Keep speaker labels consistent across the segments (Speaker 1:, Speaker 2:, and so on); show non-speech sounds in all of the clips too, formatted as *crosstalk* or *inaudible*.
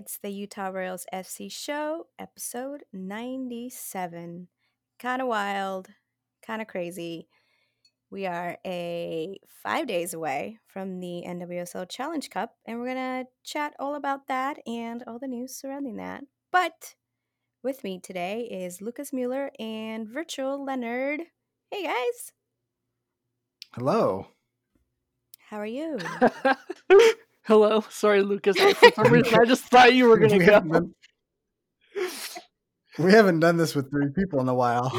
Speaker 1: It's the Utah Royals FC show, episode 97. Kind of wild, kind of crazy. We are a five days away from the NWSL Challenge Cup, and we're going to chat all about that and all the news surrounding that. But with me today is Lucas Mueller and Virtual Leonard. Hey guys,
Speaker 2: Hello.
Speaker 1: how are you? *laughs*
Speaker 3: Hello. Sorry, Lucas. I, for some reason, I just thought you were *laughs* going to go.
Speaker 2: done, we haven't done this with three people in a while.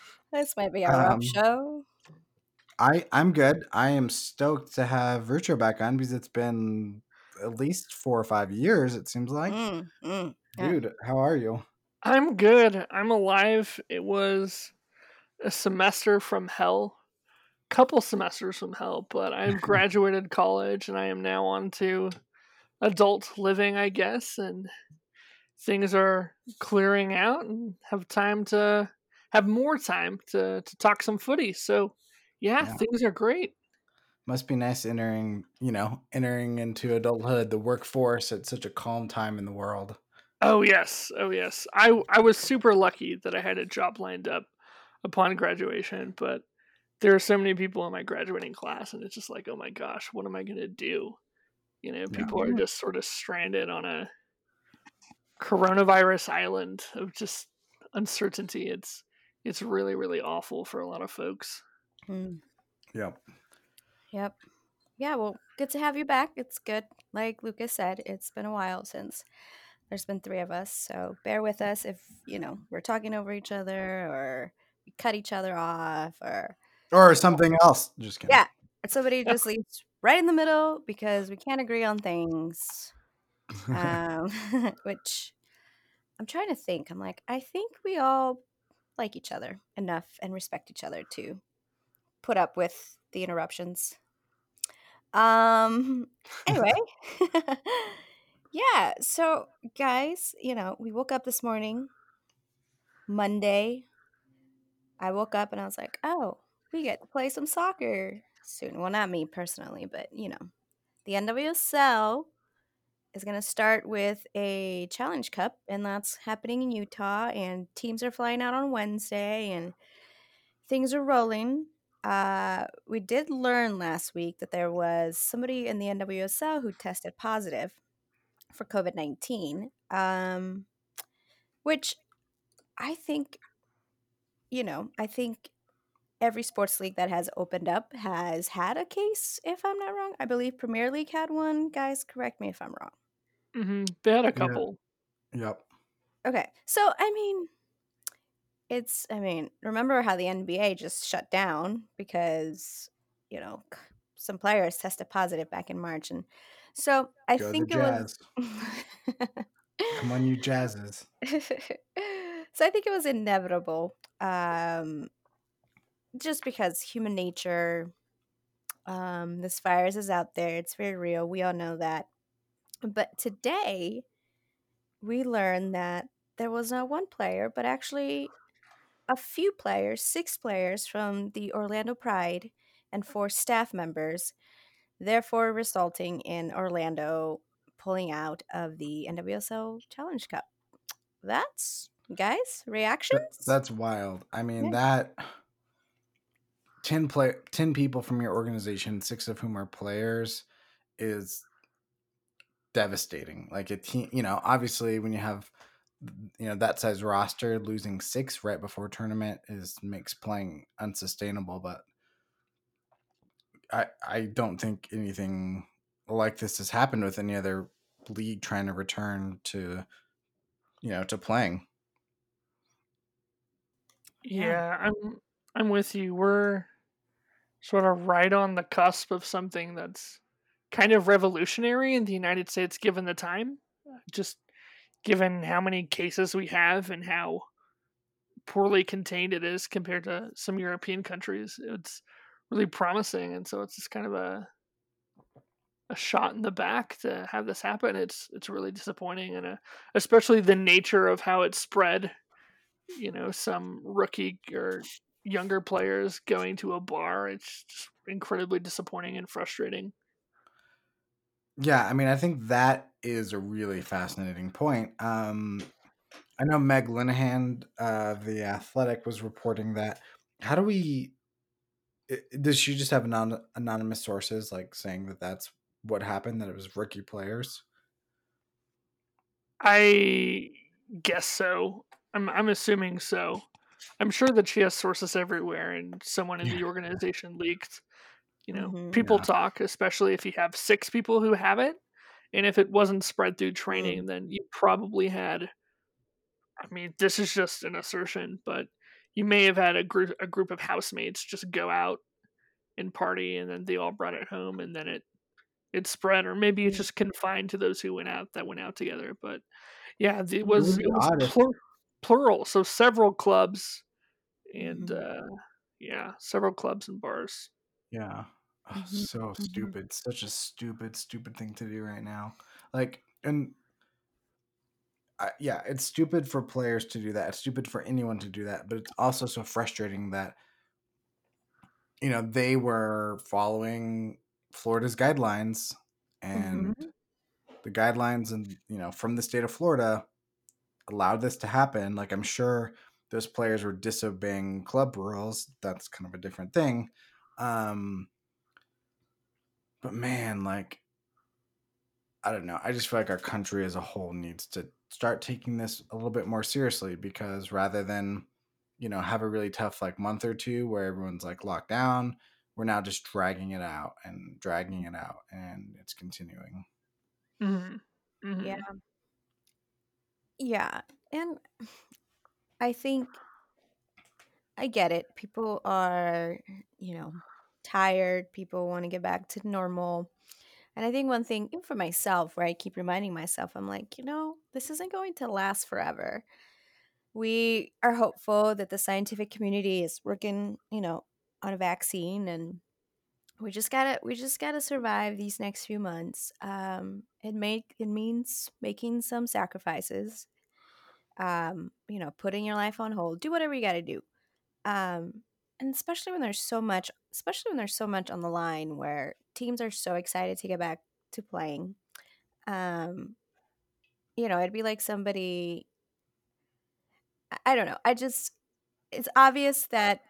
Speaker 2: *laughs*
Speaker 1: this might be our
Speaker 2: Um,
Speaker 1: show.
Speaker 2: I I'm good. I am stoked to have Virtual back on because it's been at least four or five years. It seems like,
Speaker 1: Mm, mm. yeah.
Speaker 2: dude. How are you?
Speaker 3: I'm good. I'm alive. It was a semester from hell. Couple semesters from hell, but I've graduated college and I am now on to adult living, I guess, and things are clearing out and have time to have more time to, to talk some footy. So yeah,
Speaker 2: Yeah.
Speaker 3: things are great.
Speaker 2: Must be nice entering, you know, entering into adulthood, the workforce at such a calm time in the world.
Speaker 3: Oh yes, oh yes. I I was super lucky that I had a job lined up upon graduation, but there are so many people in my graduating class, and it's just like, oh my gosh, what am I gonna do? You know, people are just sort of stranded on a coronavirus island of just uncertainty. It's it's really really awful for a lot of folks.
Speaker 1: Mm.
Speaker 2: Yep.
Speaker 1: Yep. Yeah, well, good to have you back. It's good. Like Lucas said, it's been a while since there's been three of us. So bear with us if, you know, we're talking over each other or we cut each other off or,
Speaker 2: Or something else. Just kidding.
Speaker 1: yeah, or somebody just leaves right in the middle because we can't agree on things. *laughs* Um, *laughs* which I'm trying to think. I'm like, I think we all like each other enough and respect each other to put up with the interruptions. Um *laughs* anyway. yeah, so guys, you know, we woke up this morning Monday. I woke up and I was like, "Oh, we get to play some soccer soon." Well, not me personally, but you know, the NWSL is going to start with a challenge cup and that's happening in Utah and teams are flying out on Wednesday and things are rolling. Uh, we did learn last week that there was somebody in the NWSL who tested positive for COVID 19, um, which I think, you know, I think every sports league that has opened up has had a case, if I'm not wrong. I believe Premier League had one. Guys, correct me if I'm wrong.
Speaker 3: Mm-hmm. They had a couple.
Speaker 2: Yep.
Speaker 1: Okay. So, I mean, it's, I mean, remember how the NBA just shut down because, you know, some players tested positive back in March. And so I
Speaker 2: Go
Speaker 1: think it
Speaker 2: Jazz.
Speaker 1: was.
Speaker 2: Come on, you jazzes. *laughs*
Speaker 1: so I think it was inevitable. Um, just because human nature, um, this virus is out there, it's very real. We all know that. But today, we learned that there was not one player, but actually a few players, six players from the Orlando Pride and four staff members, therefore resulting in Orlando pulling out of the NWSL Challenge Cup. That's guys reactions.
Speaker 2: That- that's wild. I mean
Speaker 1: Yeah.
Speaker 2: that 10 play 10 people from your organization, six of whom are players is devastating. Like a team, you know, obviously when you have you know that size roster, losing six right before tournament is makes playing unsustainable, but I I don't think anything like this has happened with any other league trying to return to you know to playing.
Speaker 1: Yeah.
Speaker 3: Yeah, I'm I'm with you. We're sort of right on the cusp of something that's kind of revolutionary in the United States given the time. Just given how many cases we have and how poorly contained it is compared to some European countries. It's really promising and so it's just kind of a a shot in the back to have this happen. It's it's really disappointing and uh, especially the nature of how it spread you know some rookie or younger players going to a bar it's just incredibly disappointing and frustrating
Speaker 2: Yeah, I mean, I think that is a really fascinating point. Um, I know Meg Linehan, uh, the Athletic, was reporting that. How do we? Does she just have anon- anonymous sources like saying that that's what happened? That it was rookie players?
Speaker 3: I guess so. I'm I'm assuming so. I'm sure that she has sources everywhere, and someone in the organization leaked. You know,
Speaker 1: Mhm.
Speaker 3: people
Speaker 2: Yeah.
Speaker 3: talk, especially if you have six people who have it, and if it wasn't spread through
Speaker 1: Mm.
Speaker 3: training, then you probably had. I mean, this is just an assertion, but you may have had a group a group of housemates just go out and party, and then they all brought it home, and then it it spread, or maybe it's
Speaker 1: Mm.
Speaker 3: just confined to those who went out that went out together. But yeah, it
Speaker 2: It
Speaker 3: was it was
Speaker 2: if
Speaker 3: plur- plural, so several clubs and
Speaker 1: Mhm.
Speaker 3: uh yeah, several clubs and bars.
Speaker 2: Yeah.
Speaker 1: Mhm,
Speaker 2: so
Speaker 1: mhm.
Speaker 2: stupid. Such a stupid, stupid thing to do right now. Like, and I, yeah, it's stupid for players to do that. It's stupid for anyone to do that. But it's also so frustrating that, you know, they were following Florida's guidelines and
Speaker 1: Mhm.
Speaker 2: the guidelines and, you know, from the state of Florida allowed this to happen. Like, I'm sure those players were disobeying club rules. That's kind of a different thing. Um, but man, like, I don't know. I just feel like our country as a whole needs to start taking this a little bit more seriously because rather than, you know, have a really tough like month or two where everyone's like locked down, we're now just dragging it out and dragging it out and it's continuing.
Speaker 3: hmm hmm
Speaker 1: Yeah. Yeah. And I think I get it. People are, you know, tired. People want to get back to normal. And I think one thing, even for myself, where I keep reminding myself, I'm like, you know, this isn't going to last forever. We are hopeful that the scientific community is working, you know, on a vaccine and we just gotta we just gotta survive these next few months. Um it make it means making some sacrifices. Um, you know, putting your life on hold. Do whatever you gotta do. Um and especially when there's so much especially when there's so much on the line where teams are so excited to get back to playing. Um, you know, it'd be like somebody I- I don't know. I just it's obvious that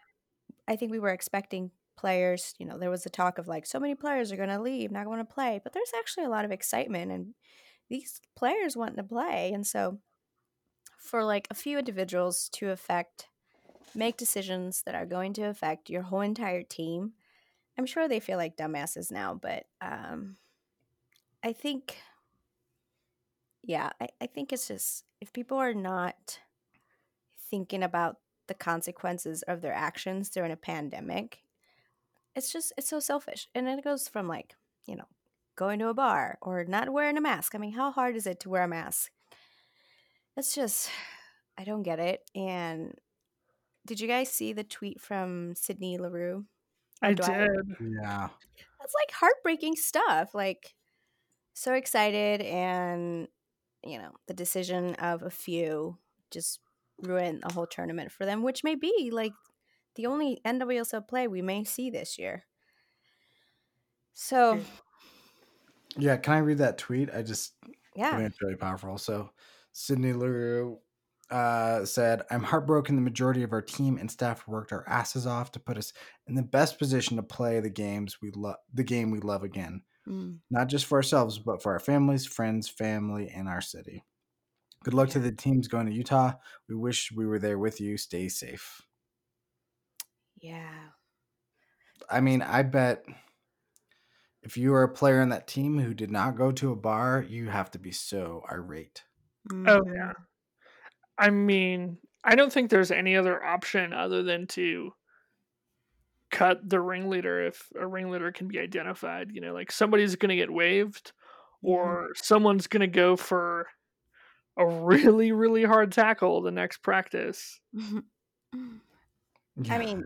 Speaker 1: I think we were expecting players, you know, there was a talk of like so many players are going to leave, not going to play, but there's actually a lot of excitement and these players wanting to play. And so for like a few individuals to affect make decisions that are going to affect your whole entire team, I'm sure they feel like dumbasses now, but um I think yeah, I, I think it's just if people are not thinking about the consequences of their actions during a pandemic, it's just it's so selfish. And it goes from like, you know, going to a bar or not wearing a mask. I mean, how hard is it to wear a mask? It's just *sighs* I don't get it. And did you guys see the tweet from Sydney Leroux?
Speaker 3: I
Speaker 1: Dwight?
Speaker 3: did.
Speaker 2: Yeah.
Speaker 1: That's like heartbreaking stuff. Like so excited and you know, the decision of a few just ruined the whole tournament for them, which may be like the only NWSL play we may see this year. So,
Speaker 2: Yeah. Can I read that tweet? I just I
Speaker 1: yeah.
Speaker 2: it's really powerful. So, Sydney Leroux uh, said, I'm heartbroken. The majority of our team and staff worked our asses off to put us in the best position to play the games we love, the game we love again,
Speaker 1: Mm,
Speaker 2: not just for ourselves, but for our families, friends, family, and our city. Good luck to the teams going to Utah. We wish we were there with you. Stay safe.
Speaker 1: Yeah.
Speaker 2: I mean, I bet if you are a player in that team who did not go to a bar, you have to be so irate.
Speaker 3: Oh
Speaker 1: Mhm.
Speaker 3: yeah. I mean, I don't think there's any other option other than to cut the ringleader if a ringleader can be identified. You know, like somebody's going to get waived or someone's going to go for a *laughs* really, really hard tackle the next practice.
Speaker 1: I mean,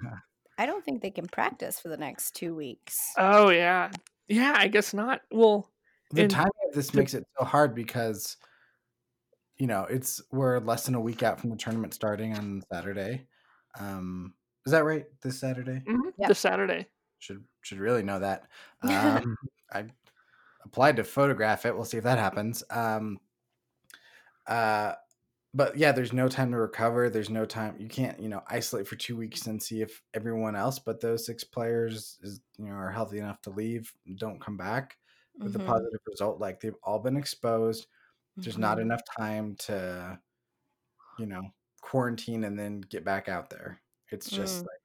Speaker 1: I don't think they can practice for the next two weeks.
Speaker 3: Oh, yeah. Yeah, I guess not. Well,
Speaker 2: the
Speaker 3: and
Speaker 2: timing of this makes it so hard because you know it's we're less than a week out from the tournament starting on Saturday. Um, is that right? This Saturday
Speaker 3: mhm,
Speaker 1: Yeah.
Speaker 3: this Saturday.
Speaker 2: should should really know that. *laughs* Um, I applied to photograph it. We'll see if that happens. Um, uh, but yeah, there's no time to recover. There's no time. You can't, you know, isolate for two weeks and see if everyone else but those six players is, you know, are healthy enough to leave, don't come back with
Speaker 1: Mhm.
Speaker 2: a positive result. Like they've all been exposed. There's not
Speaker 1: Mhm.
Speaker 2: enough time to, you know, quarantine and then get back out there. It's just
Speaker 1: Mm.
Speaker 2: like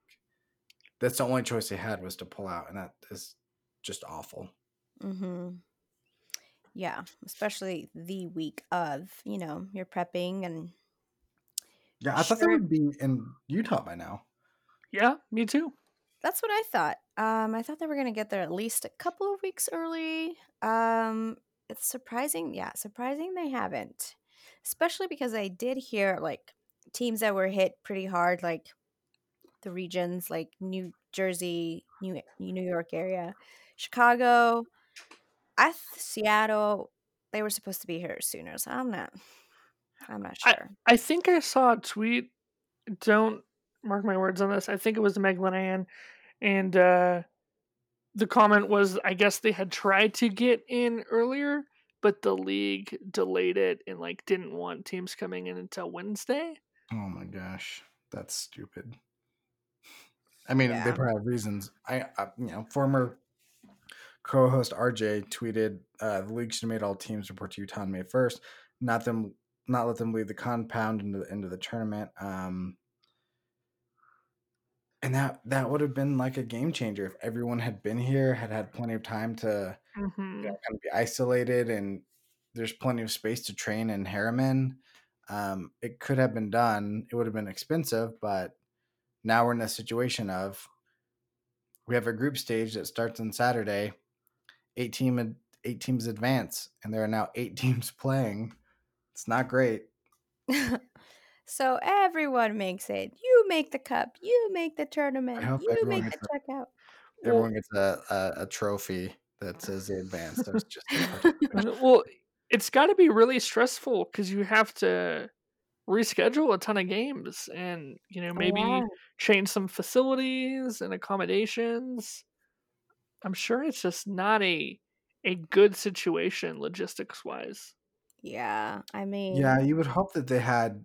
Speaker 2: that's the only choice they had was to pull out, and that is just awful.
Speaker 1: Mm-hmm. Yeah, especially the week of, you know, you're prepping and
Speaker 2: Yeah, I thought they
Speaker 1: Sure.
Speaker 2: would be in Utah by now.
Speaker 3: Yeah, me too.
Speaker 1: that's what I thought. Um, I thought they were gonna get there at least a couple of weeks early. Um, it's surprising, yeah, surprising they haven't. Especially because I did hear like teams that were hit pretty hard, like the regions like New Jersey, New New York area, Chicago, I th- Seattle. They were supposed to be here sooner, so I'm not. I'm not sure.
Speaker 3: I think I saw a tweet. Don't mark my words on this. I think it was Meg Linehan, and uh, the comment was, I guess they had tried to get in earlier, but the league delayed it and like didn't want teams coming in until Wednesday.
Speaker 2: Oh my gosh, that's stupid. I mean, they probably have reasons. I, I you know, former co-host RJ tweeted, uh, "The league should have made all teams report to Utah on May first, not them, not let them leave the compound into the into the tournament." Um, and that that would have been like a game changer if everyone had been here, had had plenty of time to
Speaker 3: Mm-hmm.
Speaker 2: you know, kind of be isolated and there's plenty of space to train in Herriman. Um, it could have been done. It would have been expensive, but now we're in a situation of we have a group stage that starts on Saturday. Eight team eight teams advance, and there are now eight *laughs* teams playing. It's not great. *laughs*
Speaker 1: so everyone makes it. You make the cup. You make the tournament. You
Speaker 2: everyone
Speaker 1: make
Speaker 2: gets
Speaker 1: the checkout.
Speaker 2: Everyone gets a, a, a trophy that says they advanced. There's just a *laughs*
Speaker 3: well, it's got to be really stressful because you have to reschedule a ton of games and you know maybe
Speaker 1: Yeah.
Speaker 3: change some facilities and accommodations. I'm sure it's just not a a good situation logistics wise.
Speaker 1: Yeah, I mean,
Speaker 2: Yeah, you would hope that they had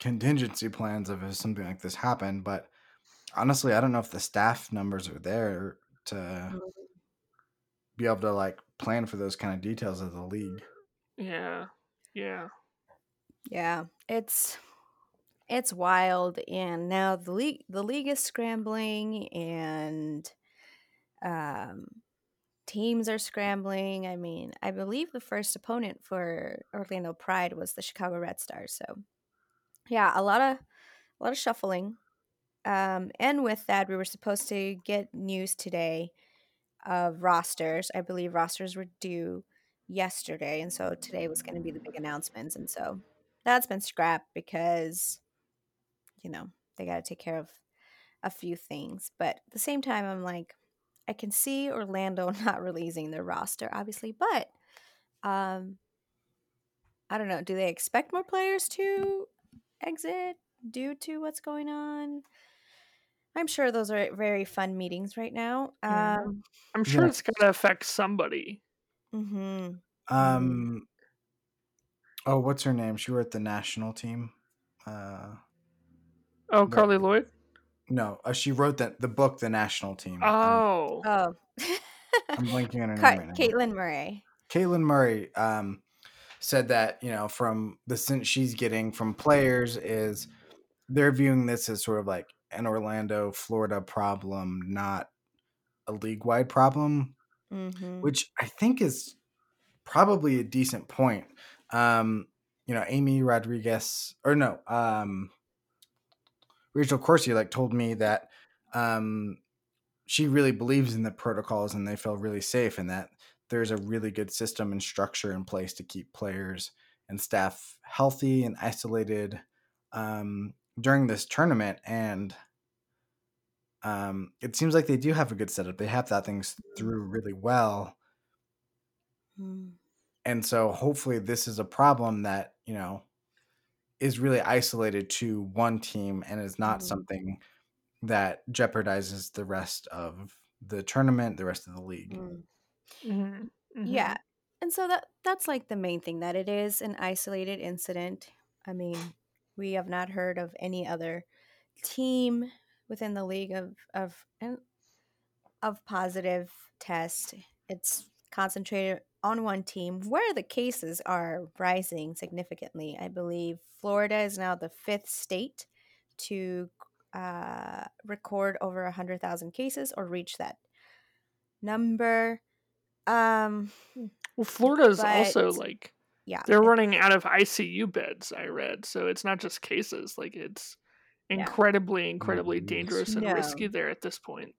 Speaker 2: contingency plans if something like this happened, but honestly, I don't know if the staff numbers are there to
Speaker 1: Mm.
Speaker 2: be able to like plan for those kind of details of the league.
Speaker 3: Yeah, yeah.
Speaker 1: yeah, it's it's wild, and now the league the league is scrambling, and um, teams are scrambling. I mean, I believe the first opponent for Orlando Pride was the Chicago Red Stars. So, yeah, a lot of a lot of shuffling. Um, and with that, we were supposed to get news today of rosters. I believe rosters were due yesterday, and so today was going to be the big announcements. And so that's been scrapped because, you know, they got to take care of a few things. But at the same time, I'm like, I can see Orlando *laughs* not releasing their roster, obviously, but um, I don't know. Do they expect more players to exit due to what's going on? I'm sure those are very fun meetings right now.
Speaker 3: Yeah.
Speaker 1: Um,
Speaker 3: I'm sure
Speaker 2: Yeah.
Speaker 3: it's gonna affect somebody.
Speaker 1: Mm-hmm.
Speaker 2: Um Oh, what's her name? She wrote the national team. Uh
Speaker 3: Oh,
Speaker 2: But-
Speaker 3: Carli Lloyd.
Speaker 2: No, uh, she wrote that the book The National Team. Um,
Speaker 3: Oh,
Speaker 1: Oh, *laughs*
Speaker 2: I'm blanking on her
Speaker 1: Ca-
Speaker 2: name right now.
Speaker 1: Caitlin Murray.
Speaker 2: Caitlin Murray um, said that you know from the sense she's getting from players is they're viewing this as sort of like an Orlando, Florida problem, not a league wide problem,
Speaker 1: Mm-hmm.
Speaker 2: which I think is probably a decent point. Um, you know, Amy Rodriguez or no, um, Rachel Corsie like told me that um, she really believes in the protocols and they feel really safe and that there's a really good system and structure in place to keep players and staff healthy and isolated um, during this tournament. And um, it seems like they do have a good setup. They have that things through really well.
Speaker 1: Mm.
Speaker 2: And so hopefully this is a problem that, you know, is really isolated to one team and is not
Speaker 1: Mhm.
Speaker 2: something that jeopardizes the rest of the tournament, the rest of the league.
Speaker 1: Mm.
Speaker 3: Mhm, mhm.
Speaker 1: Yeah. and so that that's like the main thing that it is an isolated incident. I mean, we have not heard of any other team within the league of of of positive test. It's concentrated on one team where the cases are rising significantly. I believe Florida is now the fifth state to uh, record over 100,000 cases or reach that number. Um,
Speaker 3: well, Florida is also like
Speaker 1: yeah,
Speaker 3: they're
Speaker 1: it-
Speaker 3: running out of ICU beds. I read, so it's not just cases. Like it's
Speaker 1: Yeah.
Speaker 3: incredibly, incredibly
Speaker 2: Mm,
Speaker 3: dangerous and
Speaker 1: No.
Speaker 3: risky there at this point.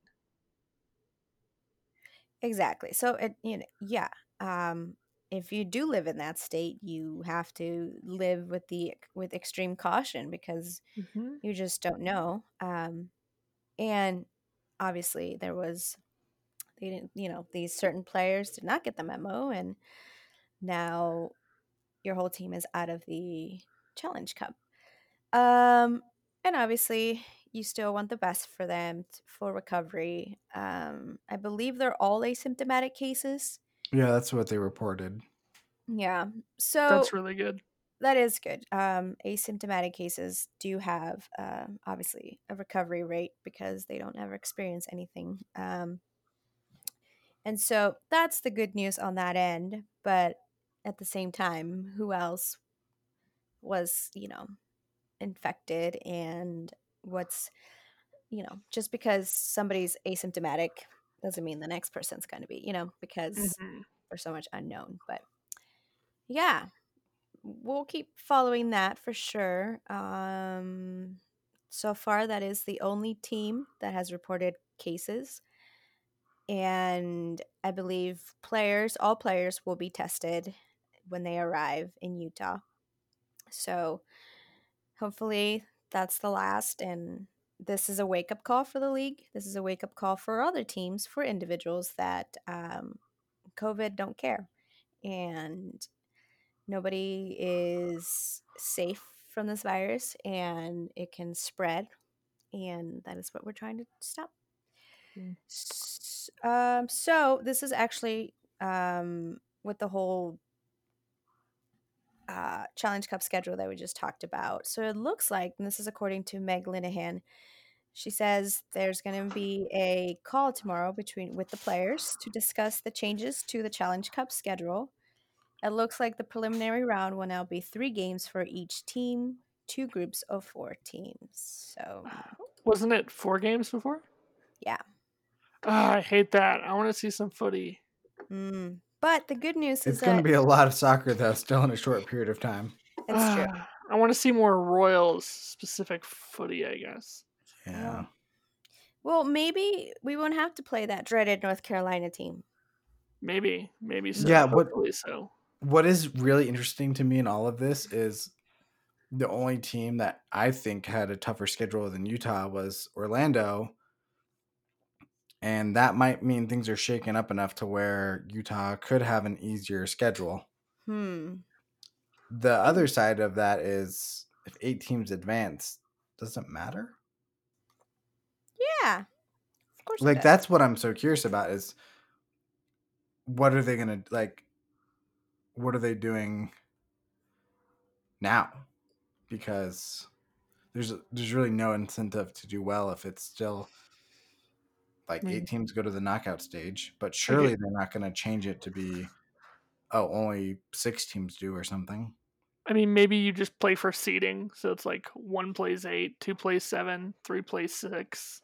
Speaker 1: exactly. So it, you know, yeah. Um, if you do live in that state, you have to live with the with extreme caution because
Speaker 3: Mhm.
Speaker 1: you just don't know. Um, and obviously, there was they didn't, you know, these certain players did not get the memo, and now your whole team is out of the Challenge Cup. Um, and obviously, you still want the best for them t- for recovery. Um, I believe they're all asymptomatic cases.
Speaker 2: Yeah, that's what they reported.
Speaker 1: Yeah, so
Speaker 3: That's really good.
Speaker 1: that is good. Um, asymptomatic cases do have um, obviously a recovery rate because they don't ever experience anything. Um, and so that's the good news on that end. But at the same time, who else was, you know, infected and what's, you know, just because somebody's asymptomatic doesn't mean the next person's going to be, you know, because
Speaker 3: Mhm.
Speaker 1: there's so much unknown. But yeah, we'll keep following that for sure. Um, so far, that is the only team that has reported cases. And I believe players, all players, will be tested when they arrive in Utah. So hopefully that's the last. And this is a wake up call for the league. This is a wake up call for other teams, for individuals that um, COVID don't care. And nobody is safe from this virus and it can spread. And that is what we're trying to stop.
Speaker 3: Mm.
Speaker 1: S- Um, so this is actually um, with the whole uh, Challenge Cup schedule that we just talked about. So it looks like, and this is according to Meg Linehan, she says there's going to be a call tomorrow between with the players to discuss the changes to the Challenge Cup schedule. It looks like the preliminary round will now be three games for each team, two groups of four teams. So *sighs*
Speaker 3: Wasn't it four games before?
Speaker 1: Yeah.
Speaker 3: Ah, I hate that. I want to see some footy.
Speaker 1: Mm. But the good news is It's
Speaker 2: going to be a lot of soccer though, still in a short period of time.
Speaker 1: it's true. *sighs*
Speaker 3: I want to see more Royals specific footy. I guess.
Speaker 2: Yeah. Mm.
Speaker 1: Well, maybe we won't have to play that dreaded North Carolina team.
Speaker 3: Maybe, maybe so.
Speaker 2: Yeah, what-
Speaker 3: hopefully so.
Speaker 2: What is really interesting to me in all of this is the only team that I think had a tougher schedule than Utah was Orlando. And that might mean things are shaken up enough to where Utah could have an easier schedule.
Speaker 1: Hmm.
Speaker 2: The other side of that is if eight teams advance, does it matter?
Speaker 1: Yeah. Of course. it
Speaker 2: like that's what i'm so curious about is what are they gonna like what are they doing now because there's there's really no incentive to do well if it's still like
Speaker 3: Mm.
Speaker 2: eight teams go to the knockout stage but surely they're not going to change it to be oh only six teams do or something
Speaker 3: I mean, maybe you just play for seeding, so it's like one plays eight, two plays seven, three plays six,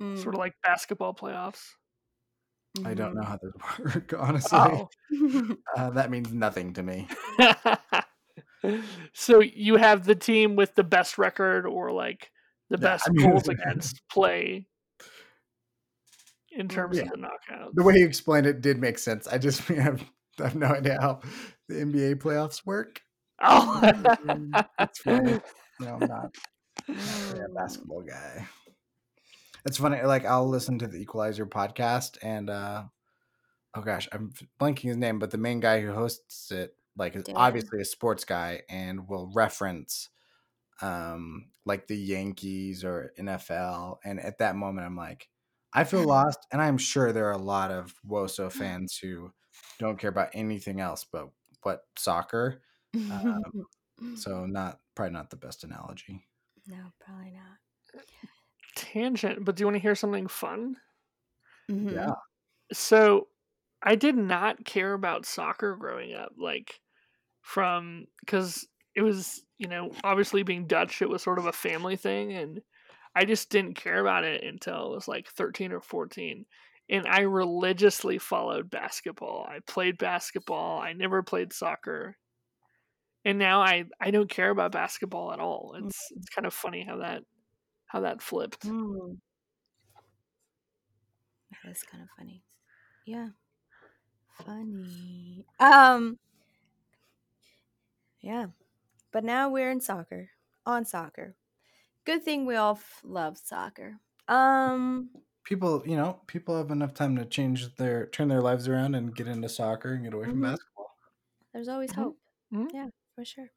Speaker 1: Mm,
Speaker 3: sort of like basketball playoffs.
Speaker 2: i don't
Speaker 1: mhm.
Speaker 2: know how this *laughs* work honestly
Speaker 3: Oh. *laughs*
Speaker 2: uh, that means nothing to me *laughs*
Speaker 3: so you have the team with the best record or like the
Speaker 2: Yeah,
Speaker 3: best
Speaker 2: I mean-
Speaker 3: goals against play in terms
Speaker 2: Yeah.
Speaker 3: of the knockouts.
Speaker 2: the way you explained it did make sense. I just I *laughs* have, I have no idea how the NBA playoffs work.
Speaker 3: Oh,
Speaker 2: That's funny. No, I'm not really a *laughs* basketball guy. It's funny. Like I'll listen to the Equalizer podcast, and uh oh gosh, I'm blanking his name, but the main guy who hosts it, like, is
Speaker 1: Dan?
Speaker 2: obviously a sports guy, and will reference um like the Yankees or NFL. And at that moment, I'm like, I feel *laughs* lost, and I'm sure there are a lot of Woso fans who don't care about anything else but what soccer. Um, *laughs* so not probably not the best analogy.
Speaker 1: no, probably not.
Speaker 3: Tangent, but do you want to hear something fun?
Speaker 1: Mhm.
Speaker 2: Yeah.
Speaker 3: So, I did not care about soccer growing up. Like, from because it was, you know, obviously being Dutch, it was sort of a family thing, and I just didn't care about it until I was like 13 or 14. And I religiously followed basketball. I played basketball. I never played soccer. And now I, I don't care about basketball at all. It's it's kind of funny how that how that flipped.
Speaker 1: Mm. That is kind of funny. Yeah. Funny. Um Yeah. But now we're in soccer. On soccer. Good thing we all f- love soccer. Um
Speaker 2: People, you know, people have enough time to change their turn their lives around and get into soccer and get away from
Speaker 1: Mhm.
Speaker 2: basketball.
Speaker 1: there's always
Speaker 3: Mhm.
Speaker 1: hope.
Speaker 3: Mhm.
Speaker 1: Yeah, for sure.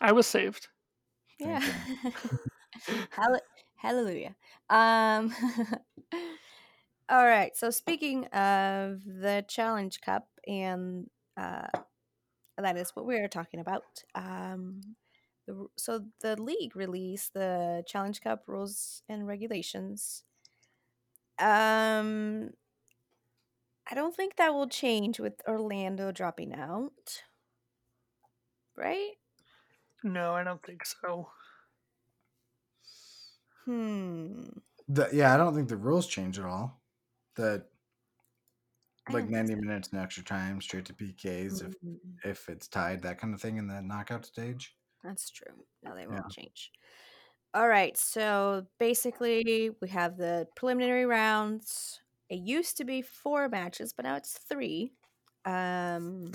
Speaker 3: I was saved.
Speaker 1: Yeah.
Speaker 2: Thank *laughs* *laughs*
Speaker 1: Hall- Hallelujah. Um *laughs* All right. So speaking of the Challenge Cup and uh that is what we're talking about. Um the, so the league released the Challenge Cup rules and regulations. Um I don't think that will change with Orlando dropping out. Right?
Speaker 3: No, I don't think so.
Speaker 1: Hmm.
Speaker 2: The, yeah, I don't think the rules change at all.
Speaker 1: That
Speaker 2: like ninety
Speaker 1: so.
Speaker 2: minutes in extra time, straight to PKs if
Speaker 1: Mm,
Speaker 2: if it's tied, that kind of thing in the knockout stage.
Speaker 1: That's true. No, they won't change. All right. So basically, we have the preliminary rounds. It used to be four matches, but now it's three. Um,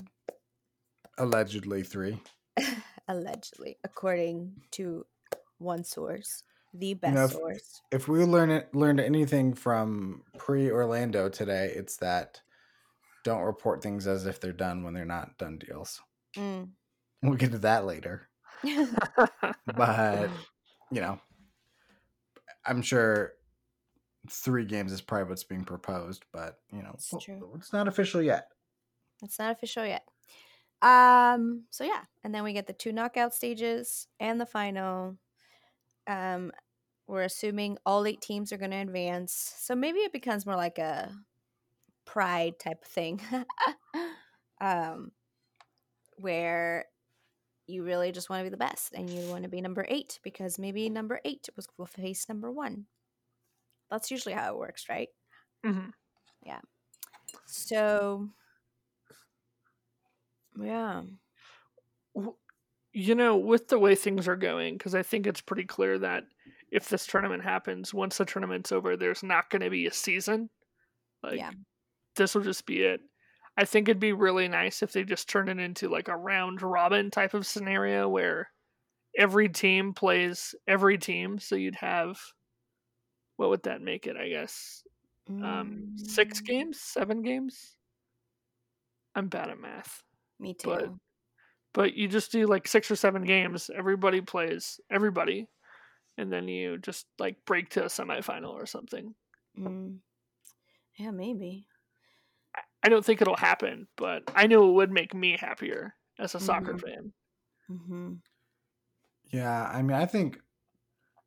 Speaker 2: Allegedly three. *laughs*
Speaker 1: allegedly, according to one source, the best
Speaker 2: know, if-
Speaker 1: source.
Speaker 2: If we learn it, learned anything from pre Orlando today, it's that don't report things as if they're done when they're not done deals.
Speaker 1: Mm.
Speaker 2: We'll get to that later. *laughs* But *laughs* you know, I'm sure three games is probably what's being proposed, but you know,
Speaker 1: It's
Speaker 2: well, it's not official yet.
Speaker 1: It's not official yet. Um, so yeah, and then we get the two knockout stages and the final. Um, we're assuming all eight teams are going to advance, so maybe it becomes more like a pride type thing, *laughs* um, where you really just want to be the best and you want to be number eight because maybe number eight was will face number one. That's usually how it works, right?
Speaker 3: Mhm. Yeah.
Speaker 1: So, yeah.
Speaker 3: You know, with the way things are going, because I think it's pretty clear that if this tournament happens, once the tournament's over, there's not going to be a season. Like,
Speaker 1: Yeah.
Speaker 3: this will just be it. I think it'd be really nice if they just turn it into like a round robin type of scenario where every team plays every team. So you'd have, what would that make it? I guess um, six
Speaker 1: Mm,
Speaker 3: games, seven games. I'm bad at math.
Speaker 1: Me too.
Speaker 3: but- but you just do like six or seven games everybody plays everybody and then you just like break to a semifinal or something
Speaker 1: Mm. Yeah, maybe.
Speaker 3: I don't think it'll happen but i know it would make me happier as a soccer
Speaker 1: Mhm.
Speaker 3: fan
Speaker 1: hmm
Speaker 2: Yeah, I mean, I think,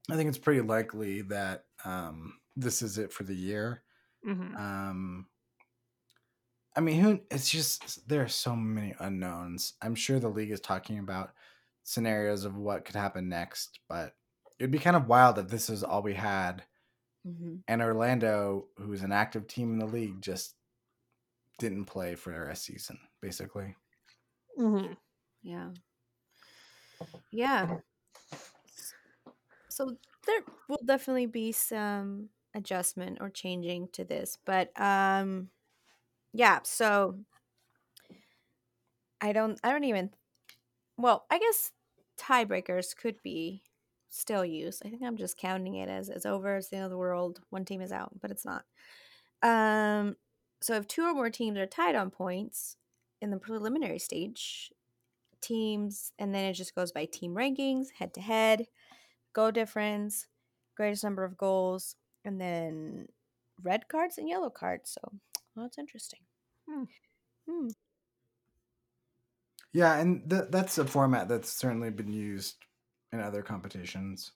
Speaker 2: I think it's pretty likely that um, this is it for the year.
Speaker 3: hmm
Speaker 2: Um, I mean, who? It's just there are so many unknowns. I'm sure the league is talking about scenarios of what could happen next, but it'd be kind of wild if this is all we had,
Speaker 1: hmm
Speaker 2: and Orlando, who's an active team in the league, just didn't play for a season, basically.
Speaker 3: hmm
Speaker 1: Yeah. Yeah. So there will definitely be some adjustment or changing to this, but um yeah, so I don't I don't even well, I guess tiebreakers could be still used. I think I'm just counting it as it's over, it's the end of the world, one team is out, but it's not. Um so if two or more teams are tied on points in the preliminary stage, teams and then it just goes by team rankings, head to head, goal difference, greatest number of goals, and then red cards and yellow cards. So well, that's interesting.
Speaker 3: Hmm.
Speaker 1: Hmm.
Speaker 2: Yeah, and th- that's a format that's certainly been used in other competitions.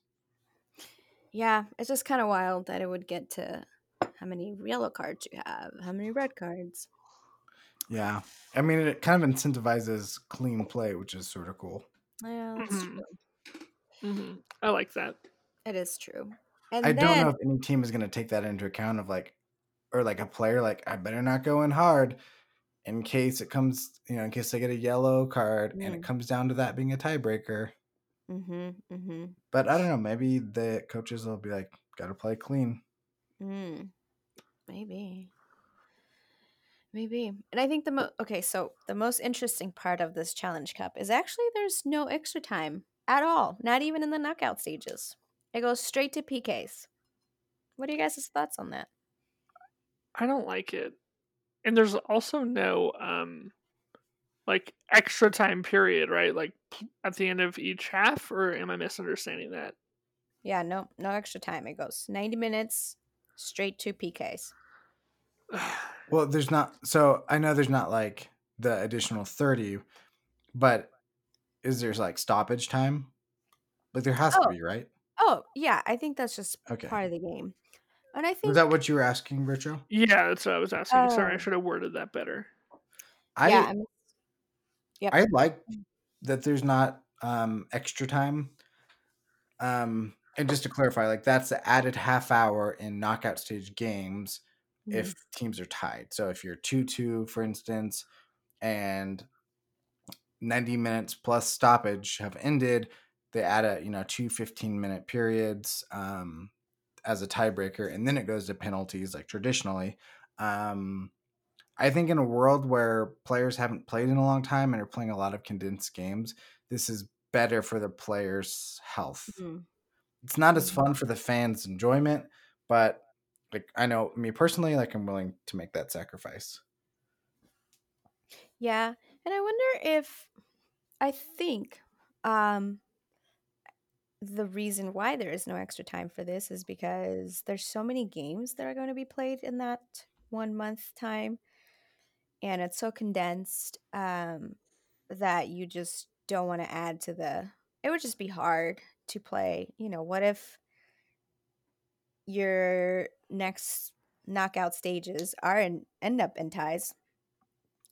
Speaker 1: Yeah, it's just kind of wild that it would get to how many yellow cards you have, how many red cards.
Speaker 2: Yeah, I mean, it kind of incentivizes clean play, which is sort of cool.
Speaker 1: Yeah, that's
Speaker 3: Mhm.
Speaker 1: true.
Speaker 3: hmm I like that.
Speaker 1: It is true. And
Speaker 2: I
Speaker 1: then,
Speaker 2: don't know if any team is going to take that into account of like, or like a player like I better not go in hard in case it comes, you know, in case I get a yellow card and
Speaker 1: Mm.
Speaker 2: it comes down to that being a tiebreaker.
Speaker 1: Mm-hmm, mm-hmm,
Speaker 2: But I don't know. Maybe the coaches will be like, got to play clean.
Speaker 1: mm. Maybe. Maybe. And I think the mo okay, so the most interesting part of this challenge cup is actually there's no extra time at all, not even in the knockout stages. It goes straight to PKs. What are you guys' thoughts on that?
Speaker 3: I don't like it. And there's also no um like extra time period, right? Like at the end of each half or am I misunderstanding that?
Speaker 1: Yeah, no, no extra time. It goes 90 minutes straight to PKs. *sighs*
Speaker 2: Well, there's not. So I know there's not like the additional 30, but is there like stoppage time? Like there has to
Speaker 1: Oh.
Speaker 2: be, right?
Speaker 1: Oh, yeah, I think that's just
Speaker 2: Okay.
Speaker 1: part of the game. And I think
Speaker 2: Was that what you were asking, Richo?
Speaker 3: yeah, that's what I was asking. Sorry, I
Speaker 1: Oh.
Speaker 3: should have worded that better.
Speaker 2: I
Speaker 1: yeah, I'm,
Speaker 2: I like that there's not um extra time. Um and just to clarify, like that's the added half hour in knockout stage games
Speaker 1: mm,
Speaker 2: if teams are tied. So if you're 2-2 for instance and 90 minutes plus stoppage have ended, they add a, you know, two 15 minute periods um as a tiebreaker and then it goes to penalties like traditionally. Um I think in a world where players haven't played in a long time and are playing a lot of condensed games, this is better for the players' health.
Speaker 1: mm,
Speaker 2: It's not as
Speaker 1: Mhm.
Speaker 2: fun for the fans' enjoyment, but like I know me personally, like I'm willing to make that sacrifice.
Speaker 1: yeah. And I wonder if I think um the reason why there is no extra time for this is because there's so many games that are going to be played in that one month time and it's so condensed um that you just don't want to add to the it would just be hard to play you know what if your next knockout stages are in, end up in ties?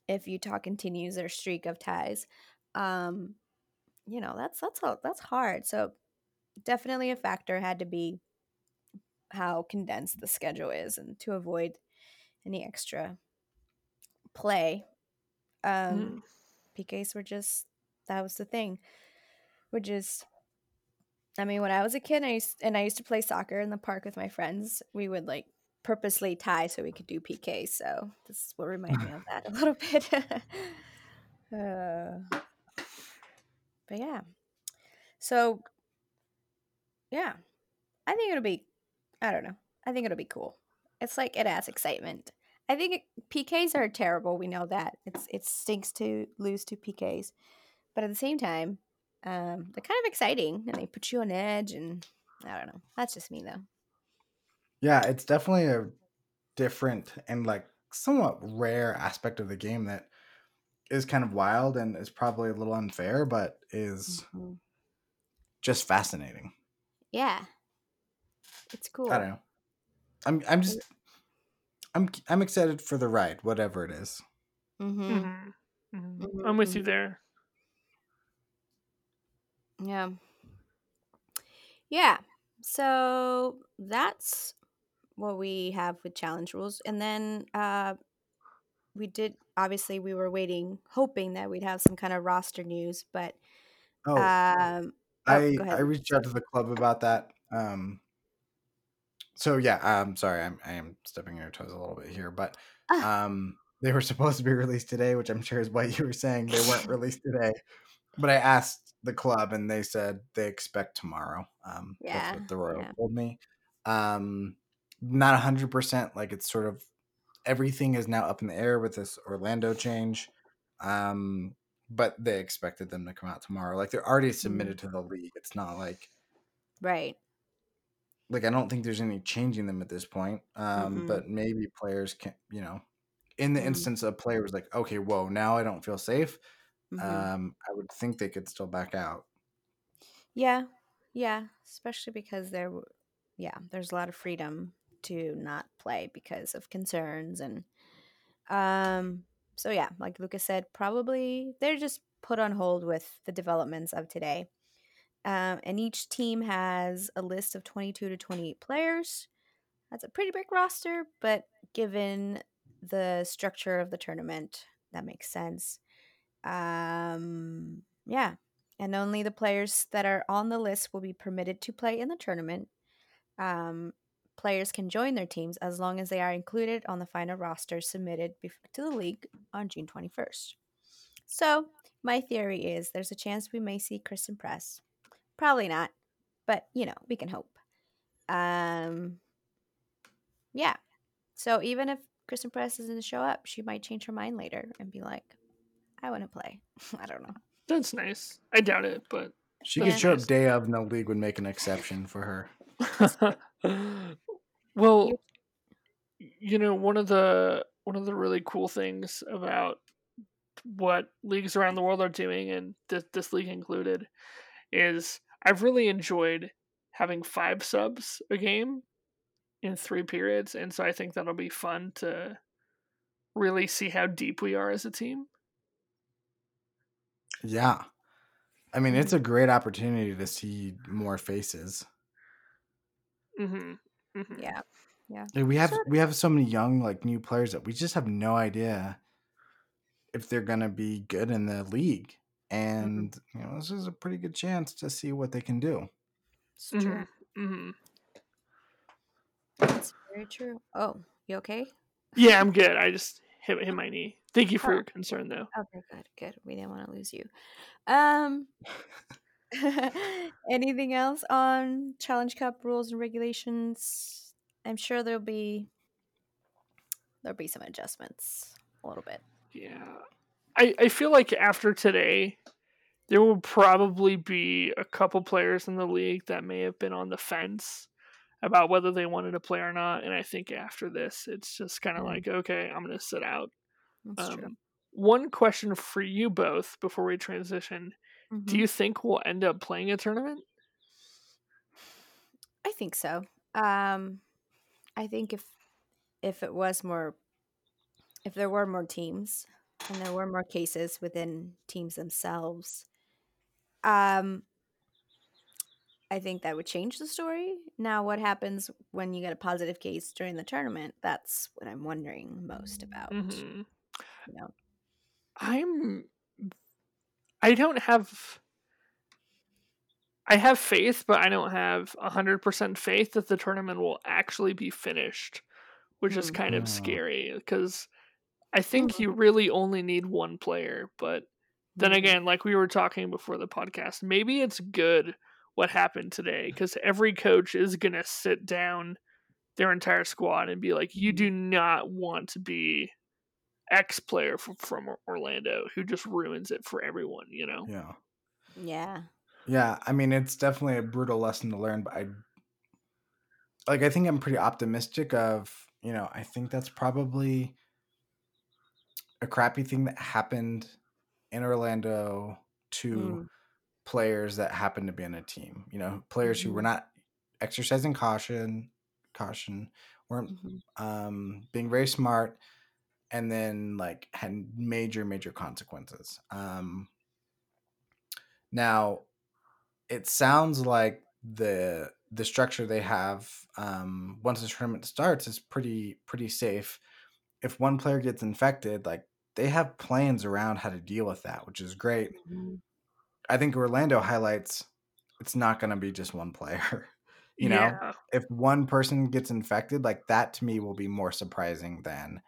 Speaker 1: If utah continues their streak of ties um you know that's that's that's hard. So definitely a factor had to be how condensed the schedule is and to avoid any extra play um
Speaker 3: Mm.
Speaker 1: pks were just that was the thing. We're just i mean when i was a kid I used, and i used to play soccer in the park with my friends we would like purposely tie so we could do pk so this will remind me of *laughs* that a little *laughs* bit. Uh, but yeah. So yeah. I think it'll be i don't know. I think it'll be cool. It's like it adds excitement. I think it, pks are terrible. We know that. It's it stinks to lose to pks but at the same time um, they're kind of exciting and they put you on edge and i don't know that's just me though
Speaker 2: Yeah, it's definitely a different and like somewhat rare aspect of the game that is kind of wild and is probably a little unfair, but is
Speaker 1: Mhm.
Speaker 2: just fascinating.
Speaker 1: yeah it's cool
Speaker 2: I don't know. I'm I'm just I'm I'm excited for the ride, whatever it is.
Speaker 1: mm-hmm.
Speaker 3: Mhm. Mhm. I'm with you there.
Speaker 1: Yeah. Yeah. So that's what we have with challenge rules. And then uh we did obviously we were waiting hoping that we'd have some kind of roster news, but
Speaker 2: Oh,
Speaker 1: um oh,
Speaker 2: I
Speaker 1: go
Speaker 2: I reached out to the club about that. Um, so yeah, I'm sorry, I'm I am stepping on your toes a little bit here, but
Speaker 1: Ah.
Speaker 2: um, they were supposed to be *laughs* released today, which I'm sure is what you were saying. They weren't *laughs* released today, but I asked the club and they said they expect tomorrow. Um,
Speaker 1: Yeah,
Speaker 2: that's what the Royal
Speaker 1: yeah.
Speaker 2: told me. Um, not hundred percent. Like it's sort of everything is now up in the air with this Orlando change. Um, but they expected them to come out tomorrow. Like they're already submitted to the league. It's not like
Speaker 1: Right.
Speaker 2: like I don't think there's any changing them at this point. Um,
Speaker 1: Mhm.
Speaker 2: but maybe players can't. you know, in the
Speaker 1: Mhm.
Speaker 2: instance a player was like, okay, whoa, now I don't feel safe.
Speaker 1: Mhm.
Speaker 2: um, I would think they could still back out.
Speaker 1: Yeah, yeah, especially because there, yeah, there's a lot of freedom to not play because of concerns and, um, so yeah, like Lucas said, probably they're just put on hold with the developments of today. Um, and each team has a list of 22 to 28 players. That's a pretty big roster, but given the structure of the tournament, that makes sense. Um, yeah, and only the players that are on the list will be permitted to play in the tournament. Um, players can join their teams as long as they are included on the final roster submitted to the league on June 21st. So, my theory is there's a chance we may see Christen Press. Probably not, but you know, we can hope. Um, yeah. So, even if Christen Press doesn't show up, she might change her mind later and be like, I want to play. *laughs* I don't know.
Speaker 3: That's nice. I doubt it, but
Speaker 2: She
Speaker 1: Yeah.
Speaker 2: could show up day of, and the league would make an exception for her. *laughs*
Speaker 3: well,
Speaker 1: You-
Speaker 3: you know, one of the one of the really cool things about what leagues around the world are doing, and this, this league included, is I've really enjoyed having five subs a game in three periods, and so I think that'll be fun to really see how deep we are as a team.
Speaker 2: Yeah. I mean, it's a great opportunity to see more faces.
Speaker 3: hmm hmm
Speaker 1: Yeah.
Speaker 2: Like, we have
Speaker 1: Sure.
Speaker 2: we have so many young like new players that we just have no idea if they're gonna be good in the league. And you know, this is a pretty good chance to see what they can do.
Speaker 1: It's true.
Speaker 3: hmm hmm
Speaker 1: It's very true. Oh, you okay?
Speaker 3: Yeah, I'm good. I just hit hit my knee. Thank you for
Speaker 1: Oh.
Speaker 3: your concern, though.
Speaker 1: Okay, good, good. We didn't want to lose you. Um, *laughs* anything else on Challenge Cup rules and regulations? I'm sure there'll be there'll be some adjustments a little bit.
Speaker 3: Yeah. I, I feel like after today, there will probably be a couple players in the league that may have been on the fence about whether they wanted to play or not. And I think after this, it's just kind of
Speaker 1: Mm.
Speaker 3: like, okay, I'm going to sit out. Um, one question for you both before we transition Do
Speaker 1: Mhm.
Speaker 3: you think we'll end up playing a tournament?
Speaker 1: I think so. Um, I think if if it was more, if there were more teams and there were more cases within teams themselves, um, I think that would change the story. Now, what happens when you get a positive case during the tournament? That's what I'm wondering most about.
Speaker 3: hmm
Speaker 1: You know,
Speaker 3: I'm. I don't have. I have faith, but I don't have hundred percent faith that the tournament will actually be finished, which is
Speaker 1: Hmm.
Speaker 3: kind of
Speaker 2: Oh.
Speaker 3: scary because I think
Speaker 1: Hmm.
Speaker 3: you really only need one player. But then
Speaker 1: Mhm.
Speaker 3: again, like we were talking before the podcast, maybe it's good what happened today because every coach is gonna sit down their entire squad and be like, "You do not want to be X player from, from Orlando who just ruins it for everyone." You know?
Speaker 2: Yeah.
Speaker 1: yeah,
Speaker 2: Yeah, I mean it's definitely a brutal lesson to learn, but I like I think I'm pretty optimistic of, you know, I think that's probably a crappy thing that happened in Orlando to
Speaker 1: Mm.
Speaker 2: Players that happened to be on a team. You know, players who were
Speaker 1: Mhm.
Speaker 2: not exercising caution, caution, weren't
Speaker 1: Mhm.
Speaker 2: um being very smart and then like had major major consequences. Um now it sounds like the the structure they have um, once the tournament starts is pretty pretty safe. If one player gets infected, like they have plans around how to deal with that, which is great.
Speaker 1: Mhm.
Speaker 2: I think Orlando highlights it's not going to be just one player. *laughs* You know,
Speaker 3: yeah.
Speaker 2: if one person gets infected, like that to me will be more surprising than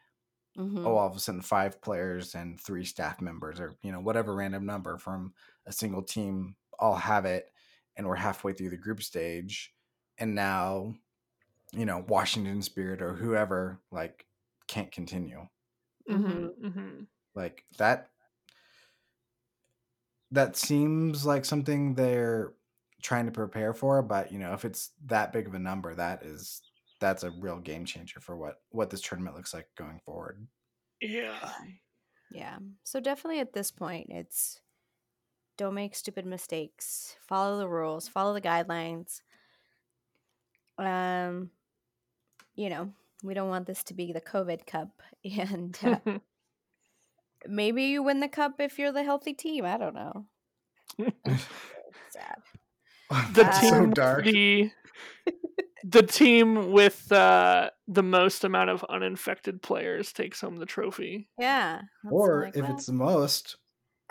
Speaker 1: Mhm.
Speaker 2: oh, all of a sudden five players and three staff members or you know whatever random number from a single team all have it and we're halfway through the group stage and now you know washington spirit or whoever like can't continue
Speaker 3: hmm hmm
Speaker 2: like that that seems like something they're trying to prepare for but you know if it's that big of a number that is that's a real game changer for what what this tournament looks like going forward
Speaker 3: Yeah.
Speaker 1: Yeah. So definitely at this point, it's don't make stupid mistakes. Follow the rules. Follow the guidelines. Um, you know, we don't want this to be the COVID Cup, *laughs* and uh, *laughs* maybe you win the cup if you're the healthy team. I don't know. Sad. *laughs*
Speaker 3: the
Speaker 1: That's
Speaker 3: team
Speaker 2: so dark.
Speaker 3: the the team with uh, the most amount of uninfected players takes home the trophy.
Speaker 1: Yeah.
Speaker 2: Or
Speaker 1: like,
Speaker 2: if
Speaker 1: well,
Speaker 2: it's the most,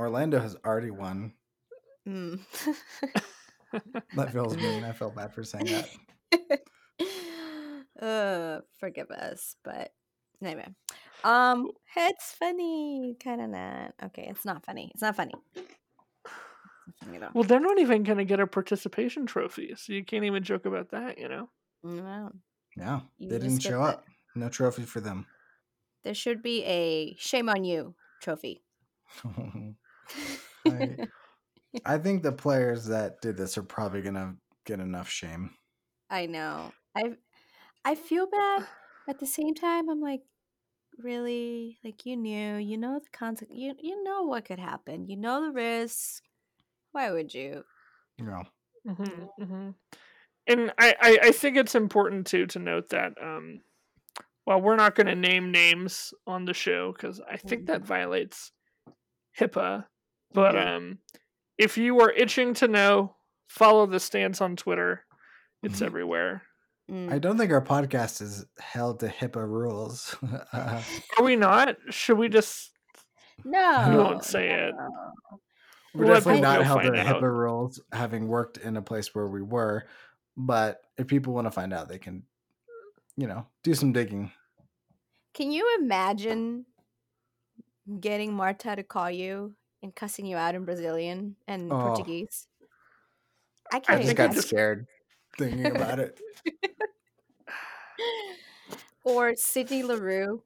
Speaker 2: Orlando has already won.
Speaker 1: mm. *laughs*
Speaker 2: That feels mean. I felt bad for saying that. *laughs*
Speaker 1: uh, forgive us, but anyway. Um, it's funny, kind of not. Okay, it's not funny. It's not funny. It's not funny at all.
Speaker 3: Well, they're not even going to get a participation trophy, so you can't even joke about that. You know.
Speaker 1: No,
Speaker 2: Yeah,
Speaker 1: You
Speaker 2: they didn't show
Speaker 1: the-
Speaker 2: up. No trophy for them.
Speaker 1: there should be a shame on you trophy. *laughs*
Speaker 2: I, *laughs* I think the players that did this are probably gonna get enough shame.
Speaker 1: I know. I I feel bad at the same time. I'm like, really? Like you knew, you know the concept You you know what could happen. You know the risk. Why would you?
Speaker 2: You know,
Speaker 3: hmm hmm And I, I, I think it's important too to note that um, while we're not going to name names on the show because I think that violates HIPAA, but
Speaker 1: Mhm.
Speaker 3: um, if you are itching to know, follow the stance on Twitter. It's
Speaker 2: Mhm.
Speaker 3: everywhere.
Speaker 1: Mm.
Speaker 2: I don't think our podcast is held to HIPAA rules. *laughs* uh,
Speaker 3: Are we not? Should we just?
Speaker 1: no,
Speaker 3: We won't say it.
Speaker 2: we're
Speaker 3: Let
Speaker 2: definitely not held to. HIPAA rules, having worked in a place where we were. But if people want to find out, they can, you know, do some digging.
Speaker 1: Can you imagine getting Marta to call you and cussing you out in Brazilian and
Speaker 2: Oh.
Speaker 1: Portuguese? I
Speaker 2: I
Speaker 1: can't
Speaker 2: just
Speaker 3: think
Speaker 2: got
Speaker 3: I just-
Speaker 2: scared thinking about it. *laughs*
Speaker 1: or Sydney Leroux.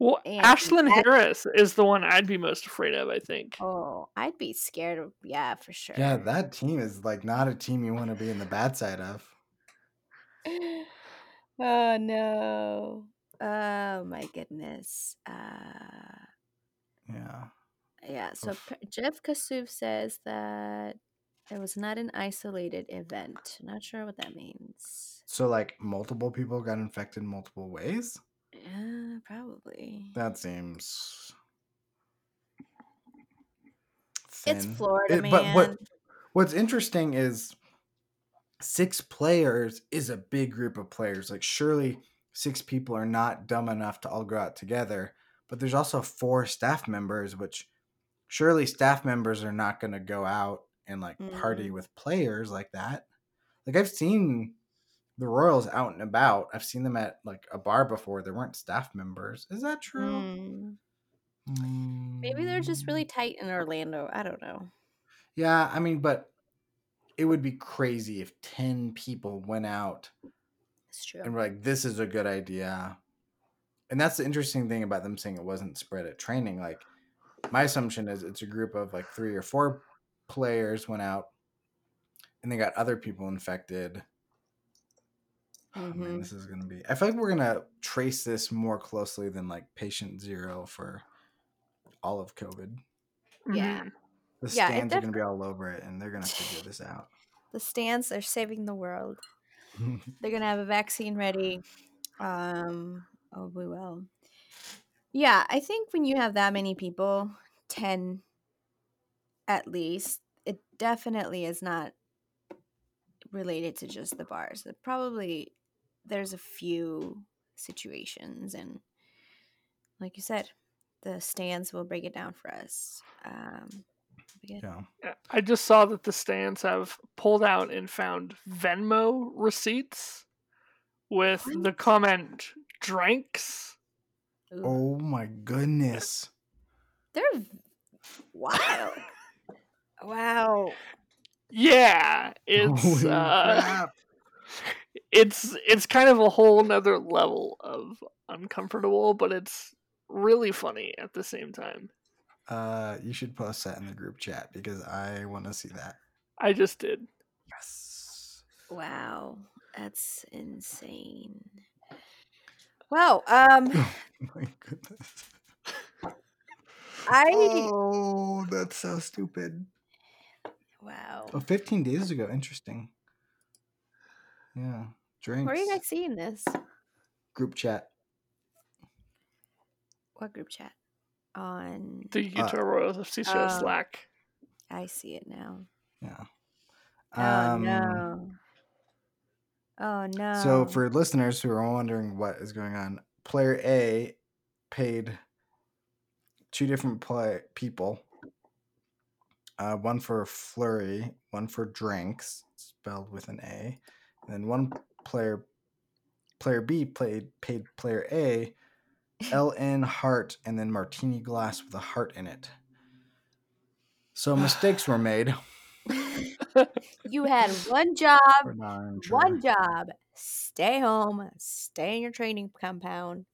Speaker 3: Well,
Speaker 1: And
Speaker 3: Ashlyn
Speaker 1: that-
Speaker 3: Harris is the one I'd be most afraid of. I think.
Speaker 1: Oh, I'd be scared of yeah, for sure.
Speaker 2: Yeah, that team is like not a team you want to be in the bad side of. *sighs*
Speaker 1: oh no. Oh my goodness. Uh
Speaker 2: Yeah.
Speaker 1: yeah, so
Speaker 2: Oof.
Speaker 1: Jeff Kassouf says that it was not an isolated event. Not sure what that means.
Speaker 2: So like multiple people got infected multiple ways?
Speaker 1: Yeah, probably.
Speaker 2: That seems
Speaker 1: It's
Speaker 2: thin.
Speaker 1: Florida,
Speaker 2: It- but what what's interesting is six players is a big group of players. Like surely six people are not dumb enough to all go out together, but there's also four staff members which surely staff members are not going to go out and like party
Speaker 1: Mhm.
Speaker 2: with players like that. Like I've seen the Royals out and about. I've seen them at like a bar before. There weren't staff members. Is that true?
Speaker 1: Mm. Maybe they're just really
Speaker 2: Mm.
Speaker 1: tight in Orlando. I don't know.
Speaker 2: Yeah, I mean, but it would be crazy if 10 people went out and were like, this is a good idea. And that's the interesting thing about them saying it wasn't spread at training. Like, my assumption is it's a group of like three or four players went out and they got other people infected. Oh, man,
Speaker 1: Mhm.
Speaker 2: this is going to be. I feel like we're going to trace this more closely than like patient zero for all of COVID.
Speaker 1: Yeah.
Speaker 3: Mhm.
Speaker 2: The
Speaker 1: Yeah, it
Speaker 2: stands are going to be all over it and they're going to figure this out. *sighs*
Speaker 1: The stands are saving the world. *laughs* They're gonna have a vaccine ready. Um, oh, we will. Yeah, I think when you have that many people, ten at least, it definitely is not related to just the bars. It probably there's a few situations, and like you said, the stands will break it down for us. Um,
Speaker 2: yeah.
Speaker 3: Yeah, I just saw that the stands have pulled out and found Venmo receipts with the comment "drinks."
Speaker 1: ooh,
Speaker 2: Oh my goodness.
Speaker 1: they're v- wild. Wow.
Speaker 3: Yeah, *laughs* it's
Speaker 2: Holy
Speaker 3: uh,
Speaker 2: crap. *laughs*
Speaker 3: it's it's kind of a whole nother level of uncomfortable, but it's really funny at the same time.
Speaker 2: Uh, you should post that in the group chat because I want to see that.
Speaker 3: I just did.
Speaker 2: Yes.
Speaker 1: Wow, that's insane. Well, um, *laughs*
Speaker 2: Oh my goodness.
Speaker 1: I
Speaker 2: Oh, that's so stupid.
Speaker 1: Wow.
Speaker 2: Oh, 15 days ago. Interesting. Yeah. Drinks.
Speaker 1: Where are you guys seeing this?
Speaker 2: Group chat.
Speaker 1: What group chat? On
Speaker 3: The Utah Royals FC show
Speaker 1: Oh.
Speaker 3: Slack.
Speaker 1: I see it now.
Speaker 2: Yeah.
Speaker 1: Oh
Speaker 2: Um,
Speaker 1: no. Oh no.
Speaker 2: So, for listeners who are wondering what is going on, player A paid two different play people. Uh, one for flurry, one for drinks, spelled with an A, and then one player, player B played paid player A, *laughs* LN heart, and then martini glass with a heart in it. So mistakes were *sighs* made.
Speaker 1: you had *laughs* one job,
Speaker 2: We're not even sure.
Speaker 1: one job. Stay home, stay in your training compound.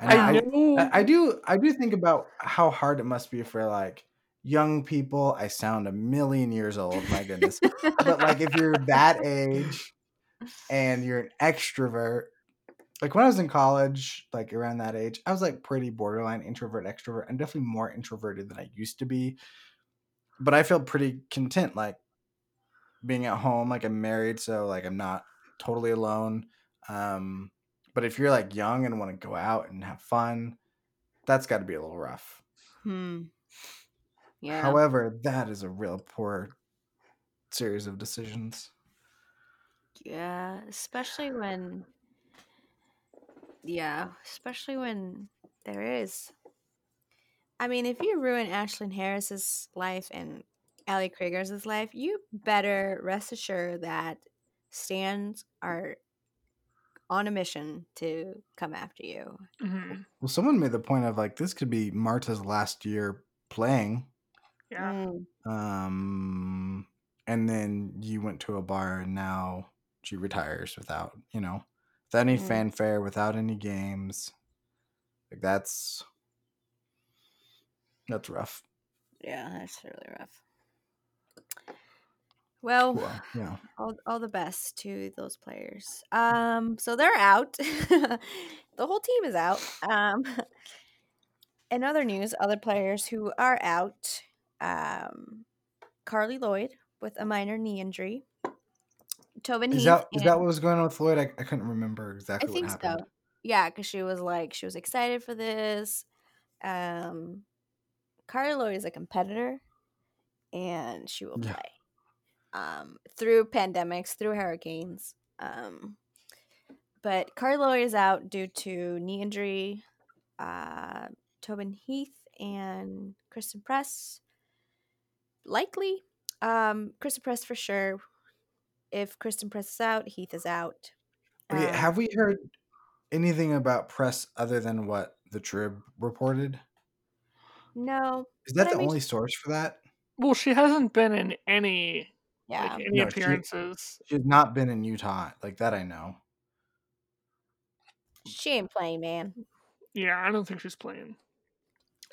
Speaker 2: And
Speaker 3: I,
Speaker 2: I,
Speaker 3: know.
Speaker 2: I, I do I do think about how hard it must be for like young people. I sound a million years old, my goodness. but like if you're that age and you're an extrovert, like when I was in college, like around that age, I was like pretty borderline introvert extrovert. I'm definitely more introverted than I used to be. But I feel pretty content like being at home, like I'm married, so like I'm not totally alone. Um but if you're like young and want to go out and have fun, that's got to be a little rough.
Speaker 1: Hmm. Yeah.
Speaker 2: However, that is a real poor series of decisions.
Speaker 1: Yeah, especially when yeah, especially when there is I mean, if you ruin Ashlyn Harris's life and Ali Krieger's life, you better rest assured that stands are on a mission to come after you.
Speaker 3: Mhm.
Speaker 2: Well, someone made the point of like this could be Marta's last year playing,
Speaker 3: Yeah.
Speaker 1: Mm,
Speaker 2: um, and then you went to a bar and now she retires without, you know, without any
Speaker 1: Mm.
Speaker 2: fanfare, without any games. Like that's that's rough.
Speaker 1: yeah, that's really rough. Well,
Speaker 2: Well, yeah.
Speaker 1: all, all the best to those players. Um, so they're out. *laughs* the whole team is out. Um, *laughs* in other news, other players who are out, um, Carli Lloyd with a minor knee injury. Tobin
Speaker 2: Is
Speaker 1: Heath.
Speaker 2: that is that what was going on with Lloyd? I, I couldn't remember exactly
Speaker 1: think
Speaker 2: what happened.
Speaker 1: I think so. Yeah, because she was like she was excited for this. Um, Carli Lloyd is a competitor, and she will
Speaker 2: Yeah.
Speaker 1: play. Um, through pandemics, through hurricanes. Um, but Carli Lloyd is out due to knee injury. Uh, Tobin Heath and Christen Press likely. Um, Christen Press for sure. If Christen Press is out, Heath is out.
Speaker 2: Okay,
Speaker 1: Um,
Speaker 2: have we heard anything about press other than what the Trib reported?
Speaker 1: no,
Speaker 2: Is that
Speaker 1: But I
Speaker 2: the
Speaker 1: mean,
Speaker 2: only source for that?
Speaker 3: Well, she hasn't been in any
Speaker 1: yeah.
Speaker 3: like any
Speaker 2: No, she-
Speaker 3: appearances.
Speaker 2: She's not been in Utah, like that. I know.
Speaker 1: She ain't playing, man.
Speaker 3: Yeah, I don't think she's playing.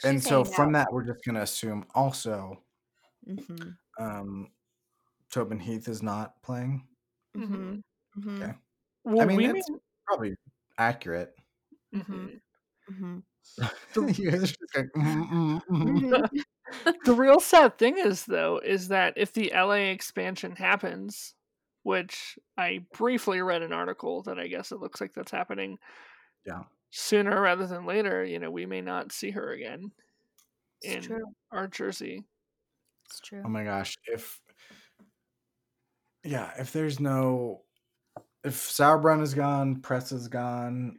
Speaker 2: and so from
Speaker 1: out.
Speaker 2: that, we're just gonna assume also
Speaker 1: Mhm,
Speaker 2: um, Tobin Heath is not playing.
Speaker 1: mhm, mhm,
Speaker 2: Okay.
Speaker 3: Well,
Speaker 2: mean,
Speaker 3: we
Speaker 2: that's- Probably accurate. *laughs*
Speaker 3: may-
Speaker 1: Mhm.
Speaker 3: Mhm.
Speaker 1: mhm,
Speaker 2: you guys are just going, *laughs*
Speaker 3: The real sad thing is though is that if the LA expansion happens, which I briefly read an article that I guess it looks like that's happening.
Speaker 2: Yeah.
Speaker 3: Sooner rather than later, you know, we may not see her again in
Speaker 1: true.
Speaker 3: our jersey.
Speaker 1: It's true.
Speaker 2: Oh my gosh! If yeah, if there's no, if Sauerbrunn is gone, Press is gone,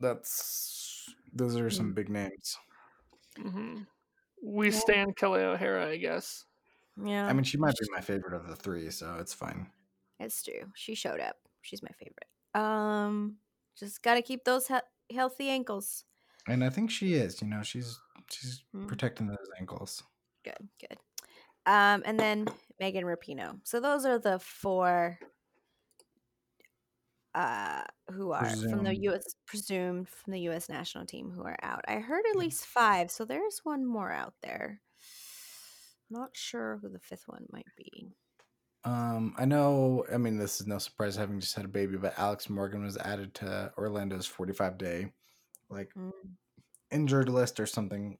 Speaker 2: that's those are some big names.
Speaker 3: hmm We
Speaker 1: Yeah.
Speaker 3: stand Kelly O'Hara, I guess.
Speaker 1: Yeah,
Speaker 2: I mean, she might be my favorite of the three, so it's fine.
Speaker 1: it's true. She showed up. She's my favorite. Um, just gotta keep those he- healthy ankles.
Speaker 2: And I think she is. You know, she's she's
Speaker 1: Mm.
Speaker 2: protecting those ankles.
Speaker 1: Good, good. Um, and then Megan Rapinoe. So those are the four uh who are from the US presumed from the US national team who are out. I heard at least five, so there's one more out there. Not sure who the fifth one might be.
Speaker 2: Um, I know. I mean, this is no surprise having just had a baby, but Alex Morgan was added to Orlando's 45 day like
Speaker 1: Mm.
Speaker 2: injured list or something.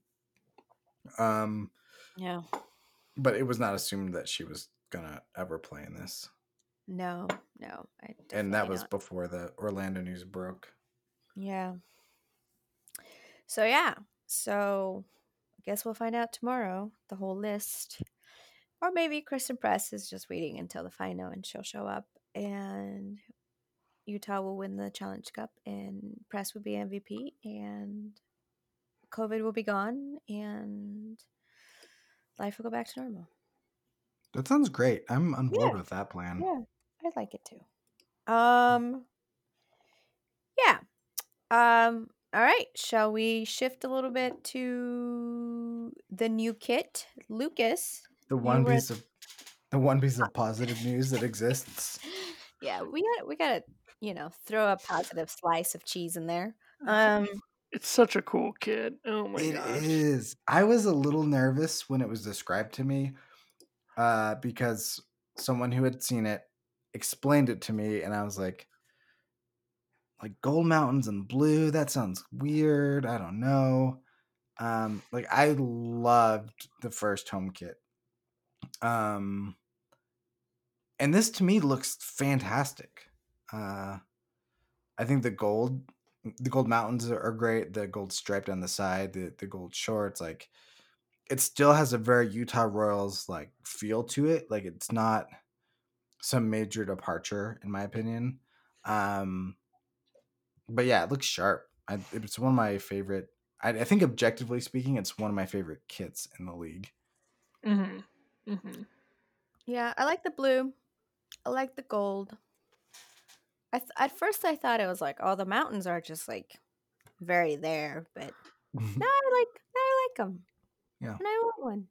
Speaker 2: Um,
Speaker 1: Yeah.
Speaker 2: but it was not assumed that she was gonna ever play in this,
Speaker 1: No, no. I
Speaker 2: and that was
Speaker 1: not.
Speaker 2: before the Orlando news broke.
Speaker 1: Yeah. So yeah. So I guess we'll find out tomorrow the whole list. Or maybe Christen Press is just waiting until the final and she'll show up and Utah will win the Challenge Cup and Press will be MVP and COVID will be gone and life will go back to normal.
Speaker 2: That sounds great. I'm on board
Speaker 1: Yeah.
Speaker 2: with that plan.
Speaker 1: Yeah, I like it too. Um yeah. Um all right, shall we shift a little bit to the new kit? Lucas.
Speaker 2: The one
Speaker 1: were-
Speaker 2: piece of the one piece of positive news that exists. *laughs*
Speaker 1: Yeah, we got we got to, you know, throw a positive slice of cheese in there. Um *laughs*
Speaker 3: It's such a cool kid. Oh my
Speaker 2: It
Speaker 3: gosh.
Speaker 2: is. I was a little nervous when it was described to me, uh, because someone who had seen it explained it to me, and I was like, like gold mountains and blue. That sounds weird. I don't know. Um, like I loved the first home kit. Um, and this to me looks fantastic. Uh, I think the gold, the gold mountains are great. The gold stripe down the side, the the gold shorts, like it still has a very Utah Royals like feel to it. Like it's not some major departure, in my opinion. Um, but yeah, it looks sharp. I, it's one of my favorite. I, I think objectively speaking, it's one of my favorite kits in the league.
Speaker 3: hmm hmm
Speaker 1: yeah, I like the blue. I like the gold. I th- at first I thought it was like, oh, the mountains are just like very there, but *laughs* no, I like I like them.
Speaker 2: Yeah.
Speaker 1: and I want one.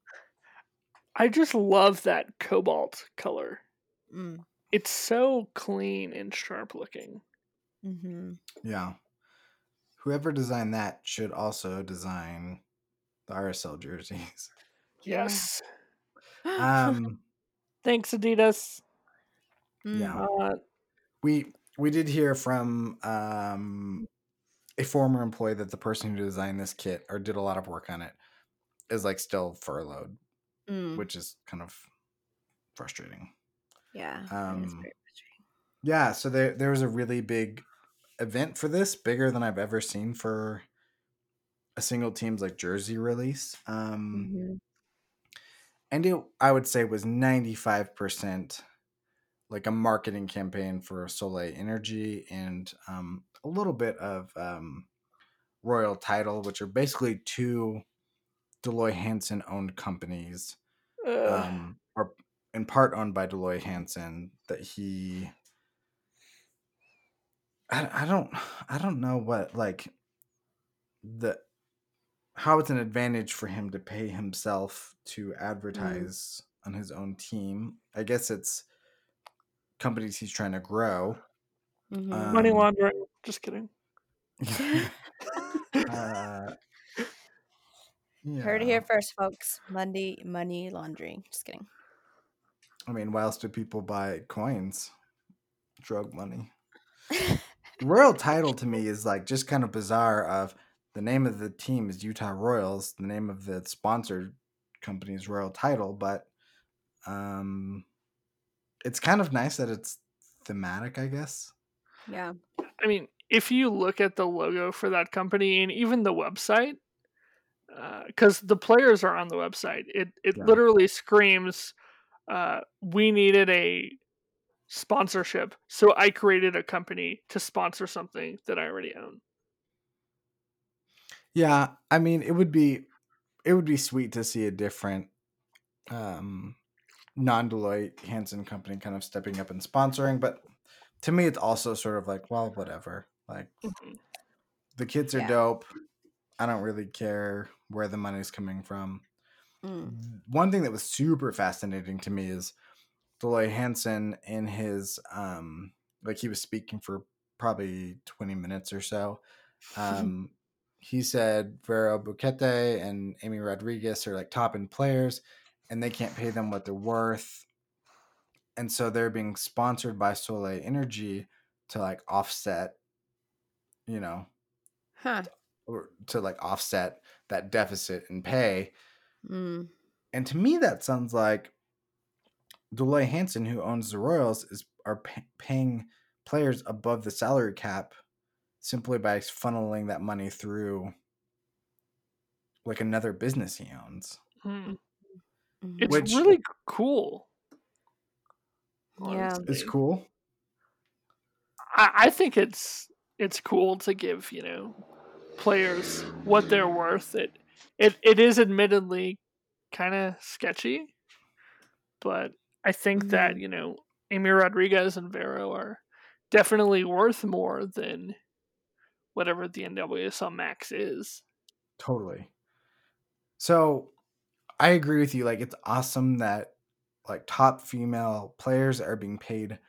Speaker 3: I just love that cobalt color.
Speaker 1: Mm.
Speaker 3: It's so clean and sharp looking.
Speaker 1: Mm-hmm.
Speaker 2: Yeah. Whoever designed that should also design the RSL jerseys.
Speaker 3: Yes. *laughs*
Speaker 2: Um,
Speaker 3: Thanks, Adidas.
Speaker 2: yeah.
Speaker 3: Uh,
Speaker 2: we we did hear from um, a former employee that the person who designed this kit or did a lot of work on it is like still furloughed,
Speaker 1: Mm.
Speaker 2: which is kind of frustrating.
Speaker 1: Yeah.
Speaker 2: Um. Yeah, so there there was a really big event for this, bigger than I've ever seen for a single team's like jersey release. Um
Speaker 1: Mhm.
Speaker 2: and it I would say was 95% like a marketing campaign for Soleil Energy and um a little bit of um Royal Title, which are basically two Dell Loy Hansen owned companies um, in part owned by Dell Loy Hansen that he I, I don't I don't know what like the how it's an advantage for him to pay himself to advertise on his own team. I guess it's companies he's trying to grow.
Speaker 1: Mhm.
Speaker 3: money
Speaker 2: um,
Speaker 3: laundering. Just kidding. *laughs*
Speaker 2: uh,
Speaker 1: Heard it here first, folks. Monday money laundering. Just kidding.
Speaker 2: I mean, why else do people buy coins? Drug money. *laughs* Royal title to me is like just kind of bizarre of the name of the team is Utah Royals, the name of the sponsored company is Royal Title, but um it's kind of nice that it's thematic, I guess.
Speaker 1: yeah.
Speaker 3: I mean, if you look at the logo for that company and even the website, because the players are on the website, it it
Speaker 2: Yeah.
Speaker 3: literally screams, uh, "We needed a sponsorship, so I created a company to sponsor something that I already own."
Speaker 2: Yeah, I mean, it would be it would be sweet to see a different um non-Dell Loy Hansen company kind of stepping up and sponsoring, but to me it's also sort of like, well, whatever. Like
Speaker 3: Mhm.
Speaker 2: the kids are
Speaker 1: Yeah.
Speaker 2: dope. I don't really care where the money's coming from.
Speaker 1: Mm.
Speaker 2: One thing that was super fascinating to me is Dell Loy Hansen in his um like he was speaking for probably 20 minutes or so. *laughs* Um he said Vero Boquete and Amy Rodriguez are like top end players and they can't pay them what they're worth. And so they're being sponsored by Soleil Energy to like offset, you know,
Speaker 1: Huh.
Speaker 2: or to like offset that deficit and pay.
Speaker 1: Mm.
Speaker 2: And to me, that sounds like Dell Loy Hansen, who owns the Royals, is are pay- paying players above the salary cap simply by funneling that money through like another business he owns.
Speaker 3: Hmm.
Speaker 1: Mhm.
Speaker 3: It's
Speaker 2: Which-
Speaker 3: really cool.
Speaker 1: Yeah.
Speaker 2: It's cool.
Speaker 3: I, I think it's it's cool to give you know players what they're worth. It it it is admittedly kind of sketchy, but I think that
Speaker 1: Mhm.
Speaker 3: you know Amy Rodriguez and Vero are definitely worth more than whatever the NWSL max is.
Speaker 2: Totally. So I agree with you. Like it's awesome that like top female players are being paid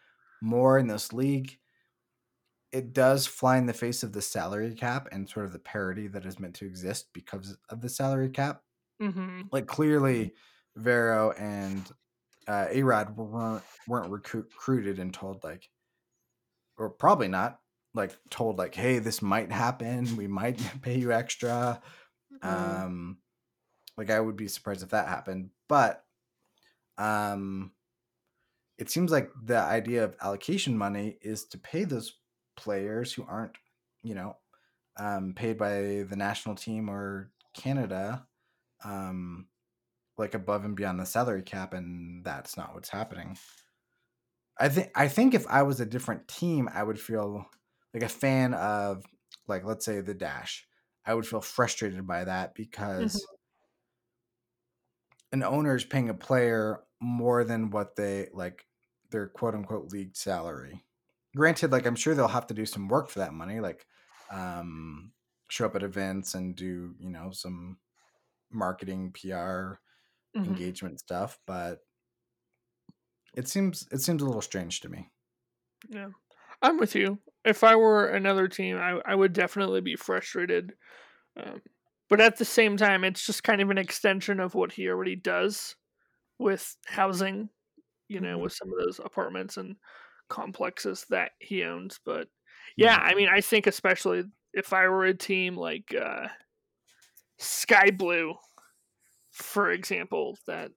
Speaker 2: more in this league. It does fly in the face of the salary cap and sort of the parity that is meant to exist because of the salary cap.
Speaker 3: hmm
Speaker 2: Like clearly, Vero and uh, Arod weren't weren't recruit, recruited and told like, or probably not like told like, hey, this might happen. We might *laughs* pay you extra.
Speaker 1: Mm.
Speaker 2: Um, like I would be surprised if that happened, but um, it seems like the idea of allocation money is to pay those players who aren't, you know, um, paid by the national team or Canada, um, like above and beyond the salary cap, and that's not what's happening. I think I think if I was a different team, I would feel like a fan of like let's say the Dash. I would feel frustrated by that because an owner is paying a player more than what they like their quote unquote league salary. Granted, like I'm sure they'll have to do some work for that money, like um, show up at events and do you know some marketing, PR,
Speaker 3: Mhm.
Speaker 2: engagement stuff. But it seems it seems a little strange to me.
Speaker 3: Yeah, I'm with you. If I were another team, I, I would definitely be frustrated. Um, but at the same time, it's just kind of an extension of what he already does with housing, you know,
Speaker 1: Mhm.
Speaker 3: with some of those apartments and complexes that he owns. But yeah, I mean, I think especially if I were a team like uh, Sky Blue, for example, that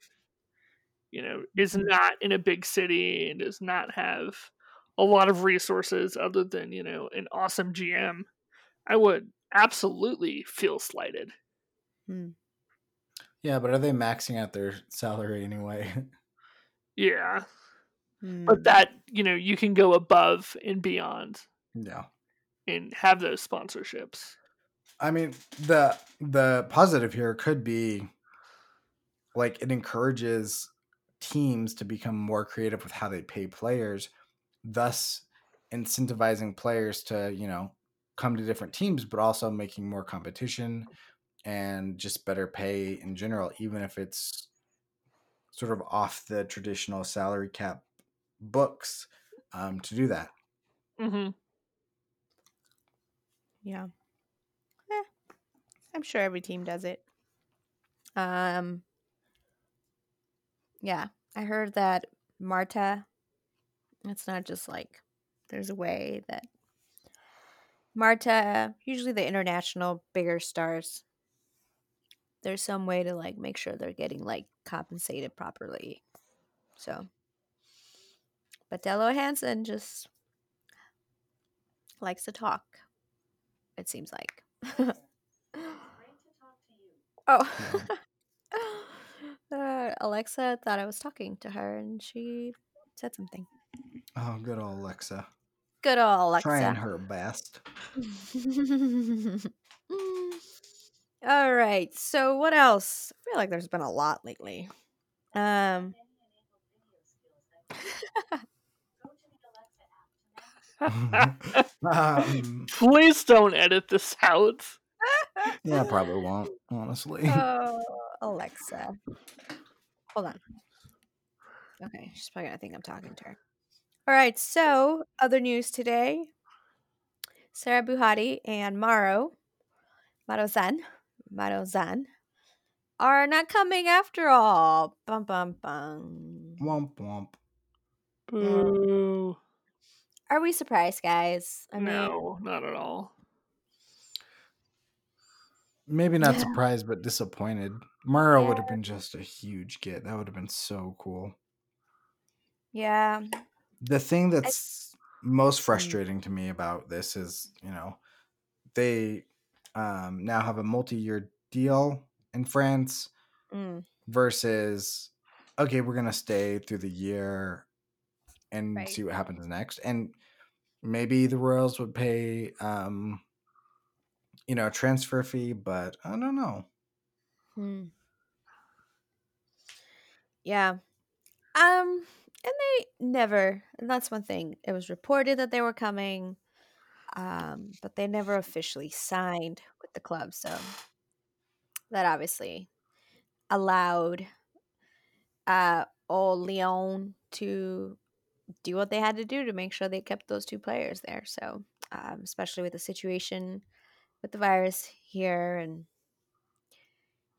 Speaker 3: you know is not in a big city and does not have a lot of resources other than you know an awesome GM, I would absolutely feel slighted. Hmm.
Speaker 2: Yeah, but are they maxing out their salary anyway? *laughs*
Speaker 3: Yeah,
Speaker 1: Mm.
Speaker 3: but that you know you can go above and beyond
Speaker 2: yeah.
Speaker 3: and have those sponsorships.
Speaker 2: I mean, the the positive here could be like it encourages teams to become more creative with how they pay players, thus incentivizing players to, you know, come to different teams, but also making more competition and just better pay in general, even if it's sort of off the traditional salary cap books um, to do that.
Speaker 3: Mm-hmm.
Speaker 1: Yeah. Eh, I'm sure every team does it. Um Yeah, I heard that Marta it's not just like there's a way that Marta, usually the international bigger stars, there's some way to like make sure they're getting like compensated properly. So but Dell Loy Hansen just likes to talk. It seems like. *laughs* oh. *laughs* uh, Alexa thought I was talking to her and she said something.
Speaker 2: Oh, good old Alexa.
Speaker 1: Good old Alexa.
Speaker 2: Trying her best. *laughs*
Speaker 1: All right. So what else? I feel like there's been a lot lately. Um *laughs*
Speaker 2: um, *laughs*
Speaker 3: Please don't edit this out.
Speaker 2: yeah, I probably won't, honestly. *laughs*
Speaker 1: Oh, Alexa. Hold on. Okay, she's probably gonna think I'm talking to her. All right, so other news today. Sarah Bouhaddi and Maro, Marozsán, Marozsán, are not coming after all. Bum bum bum.
Speaker 2: womp womp.
Speaker 3: Boo.
Speaker 1: Are we surprised, guys? I mean,
Speaker 3: no, not at all.
Speaker 2: maybe not
Speaker 1: Yeah.
Speaker 2: surprised, but disappointed. Mara would have been just a huge get. That would have been so cool.
Speaker 1: Yeah.
Speaker 2: The thing that's most
Speaker 1: Mm.
Speaker 2: frustrating to me about this is, you know, they um, now have a multi-year deal in France
Speaker 1: Mm,
Speaker 2: versus okay, we're gonna stay through the year and
Speaker 1: Right.
Speaker 2: see what happens next. And maybe the Royals would pay um you know, a transfer fee, but I don't know.
Speaker 1: hmm. Yeah. Um, and they never, and that's one thing. It was reported that they were coming, um, but they never officially signed with the club. So that obviously allowed uh old Leon to do what they had to do to make sure they kept those two players there. So, um, especially with the situation with the virus here, and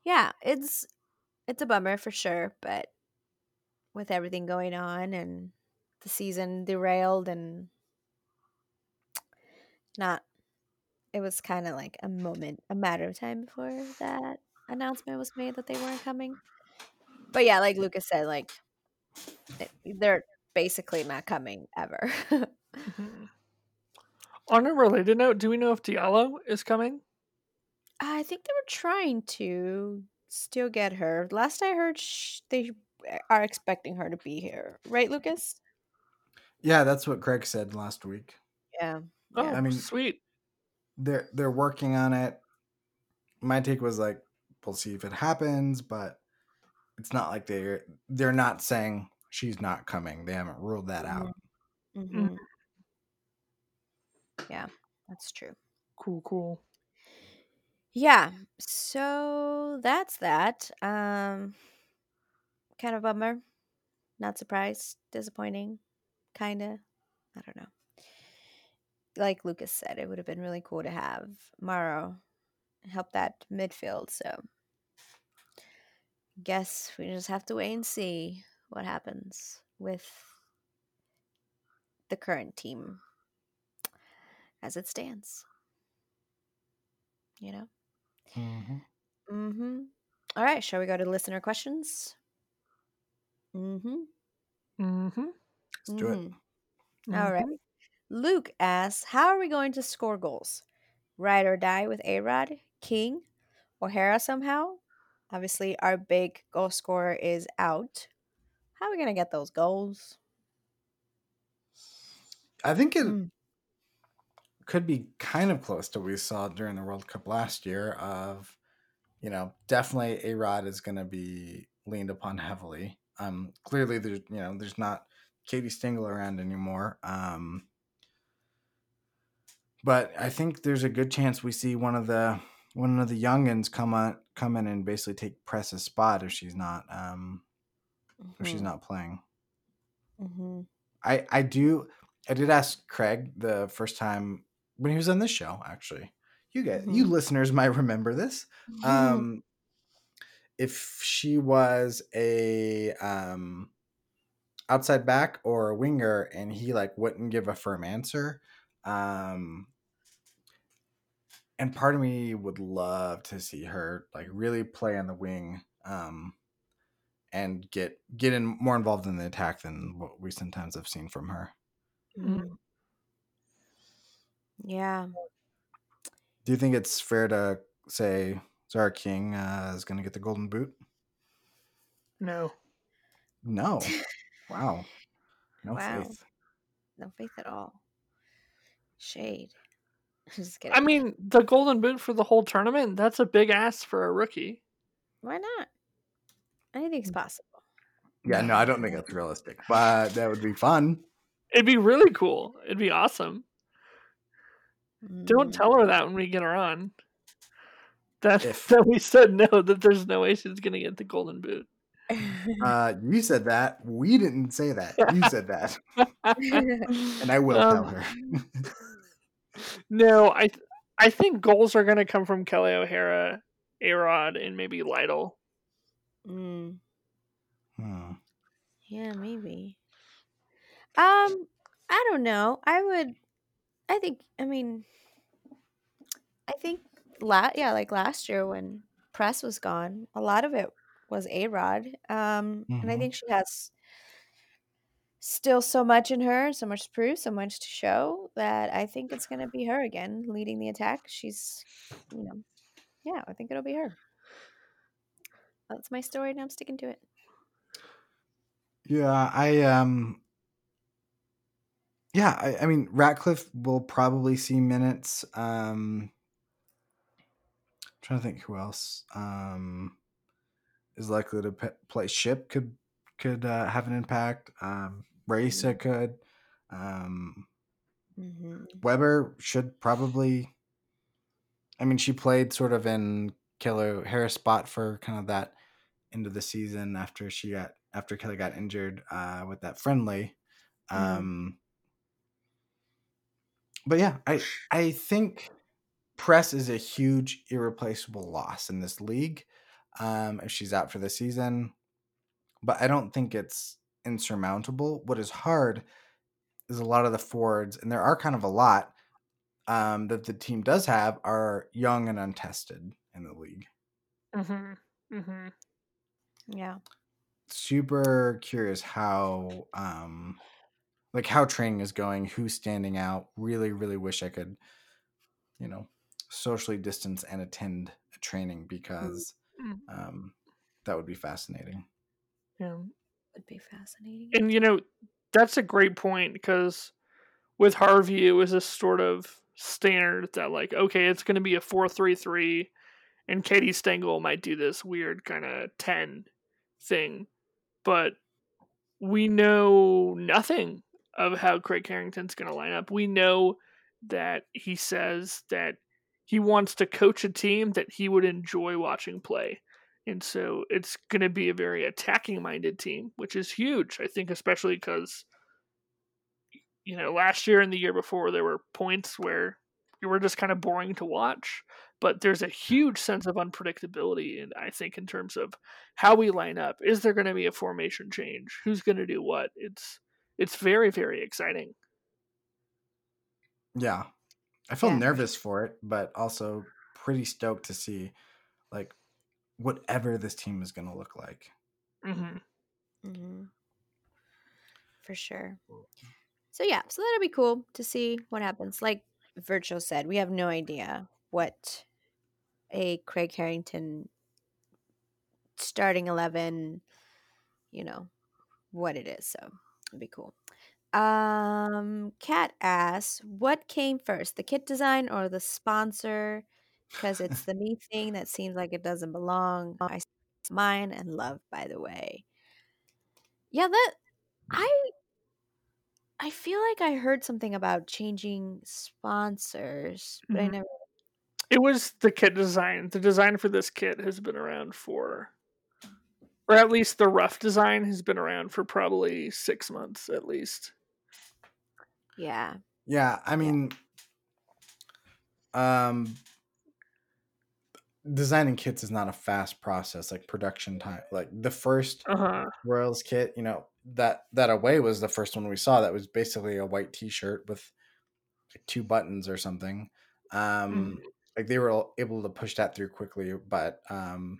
Speaker 1: yeah, it's it's a bummer for sure. But with everything going on and the season derailed and not, it was kind of like a moment, a matter of time before that announcement was made that they weren't coming. But yeah, like Lucas said, like they're basically not coming ever.
Speaker 3: Mhm. On a related note, do we know if Diallo is coming?
Speaker 1: I think they were trying to still get her. Last I heard, sh- they are expecting her to be here, right, Lucas?
Speaker 2: Yeah, that's what Craig said last week.
Speaker 1: Yeah.
Speaker 3: Oh,
Speaker 1: Yeah.
Speaker 2: I mean-
Speaker 3: sweet.
Speaker 2: They're they're working on it. My take was like, we'll see if it happens, but it's not like they're they're not saying she's not coming. They haven't ruled that out.
Speaker 1: hmm Yeah, that's true.
Speaker 3: Cool, cool.
Speaker 1: Yeah. So that's that. Um, kind of bummer. Not surprised. Disappointing. Kinda. I don't know. Like Lucas said, it would have been really cool to have Morrow help that midfield. So guess we just have to wait and see what happens with the current team as it stands. You know?
Speaker 2: Mhm.
Speaker 1: Mm-hmm. All right, shall we go to listener questions? Mm-hmm.
Speaker 3: Mm-hmm.
Speaker 2: Let's do it.
Speaker 1: All right. Luke asks, how are we going to score goals? Ride or die with A-Rod, King, O'Hara somehow? Obviously, our big goal scorer is out. How are we going to get those goals?
Speaker 2: I think it
Speaker 1: Mm.
Speaker 2: could be kind of close to what we saw during the World Cup last year. Of you know, definitely A Rod is going to be leaned upon heavily. Um, clearly, there's you know, there's not Katie Stengel around anymore. Um, but I think there's a good chance we see one of the one of the youngins come on come in and basically take Press's spot if she's not um if she's not playing.
Speaker 1: Mm-hmm.
Speaker 2: I I do I did ask Craig the first time when he was on this show actually. You get you
Speaker 1: Mhm.
Speaker 2: listeners might remember this. *laughs* Um if she was a um outside back or a winger and he like wouldn't give a firm answer. Um and part of me would love to see her like really play on the wing um and get get in more involved in the attack than what we sometimes have seen from her.
Speaker 1: Mhm. Yeah.
Speaker 2: Do you think it's fair to say Tziarra King uh, is going to get the golden boot?
Speaker 3: No.
Speaker 2: No. *laughs* Wow. No
Speaker 1: Wow.
Speaker 2: faith.
Speaker 1: No faith at all. Shade. *laughs* Just kidding.
Speaker 3: I mean, the golden boot for the whole tournament, that's a big ask for a rookie.
Speaker 1: Why not? Anything's possible.
Speaker 2: Yeah, no, I don't think that's realistic, but that would be fun.
Speaker 3: It'd be really cool. It'd be awesome. Don't
Speaker 1: Mm.
Speaker 3: tell her that when we get her on. That,
Speaker 2: If-
Speaker 3: that we said no, that there's no way she's going to get the golden boot. *laughs*
Speaker 2: Uh, you said that. We didn't say that. You said that, *laughs* and I will tell
Speaker 3: Um,
Speaker 2: her. *laughs*
Speaker 3: No, I th- I think goals are going to come from Kelly O'Hara, Arod, and maybe Lytle.
Speaker 1: Mm.
Speaker 2: Hmm.
Speaker 1: Yeah, maybe. Um, I don't know. I would. I think. I mean, I think la- yeah, like last year when press was gone, a lot of it was A Rod. Um, and I
Speaker 2: Mhm.
Speaker 1: think she has still so much in her, so much to prove, so much to show that I think it's going to be her again leading the attack. She's, you know, yeah, I think it'll be her. That's my story, and I'm sticking to it.
Speaker 2: Yeah, I um yeah, I, I mean Ratcliffe will probably see minutes. Um I'm trying to think who else um is likely to pe- play ship could could uh, have an impact. Um Raisa could. Um
Speaker 1: hmm
Speaker 2: Weber should probably I mean she played sort of in Kelley O'Hara's spot for kind of that end of the season after she got after Kelley got injured uh with that friendly.
Speaker 1: Mhm.
Speaker 2: Um but yeah, I I think press is a huge irreplaceable loss in this league. Um if she's out for the season. But I don't think it's insurmountable. What is hard is a lot of the forwards, and there are kind of a lot um, that the team does have are young and untested in the league.
Speaker 3: Mm-hmm. Mm-hmm.
Speaker 1: Yeah.
Speaker 2: Super curious how um like how training is going, who's standing out. Really, really wish I could, you know, socially distance and attend a training because
Speaker 3: Mm.
Speaker 2: um that would be fascinating.
Speaker 3: Yeah.
Speaker 1: Would be fascinating.
Speaker 3: And you know, that's a great point because with Harvey, it was a sort of standard that like, okay, it's going to be a four-three-three, and Katie Stengel might do this weird kind of ten thing, but we know nothing of how Craig Harrington's going to line up. We know that he says that he wants to coach a team that he would enjoy watching play. And so it's going to be a very attacking minded team, which is huge. I think, especially because, you know, last year and the year before, there were points where you were just kind of boring to watch. But there's a huge sense of unpredictability, and I think in terms of how we line up, is there going to be a formation change? Who's going to do what? It's it's very very exciting.
Speaker 2: Yeah. I feel
Speaker 1: Yeah,
Speaker 2: nervous for it, but also pretty stoked to see like whatever this team is going to look like.
Speaker 3: hmm
Speaker 1: hmm For sure. So yeah, so that'll be cool to see what happens. Like Virtual said, we have no idea what a Craig Harrington starting eleven, you know, what it is. So it'd be cool. Um, Kat asks, what came first, the kit design or the sponsor? Because it's the me thing that seems like it doesn't belong. I mine and love, by the way. Yeah, that I I feel like I heard something about changing sponsors, but I
Speaker 3: Mhm.
Speaker 1: never.
Speaker 3: It was the kit design. The design for this kit has been around for, or at least the rough design has been around for probably six months at least.
Speaker 1: Yeah,
Speaker 2: Yeah, I mean um designing kits is not a fast process like production time. Like the first
Speaker 3: Uh huh.
Speaker 2: Royals kit, you know, that that away was the first one we saw that was basically a white t-shirt with like two buttons or something. Um like they were able to push that through quickly, but um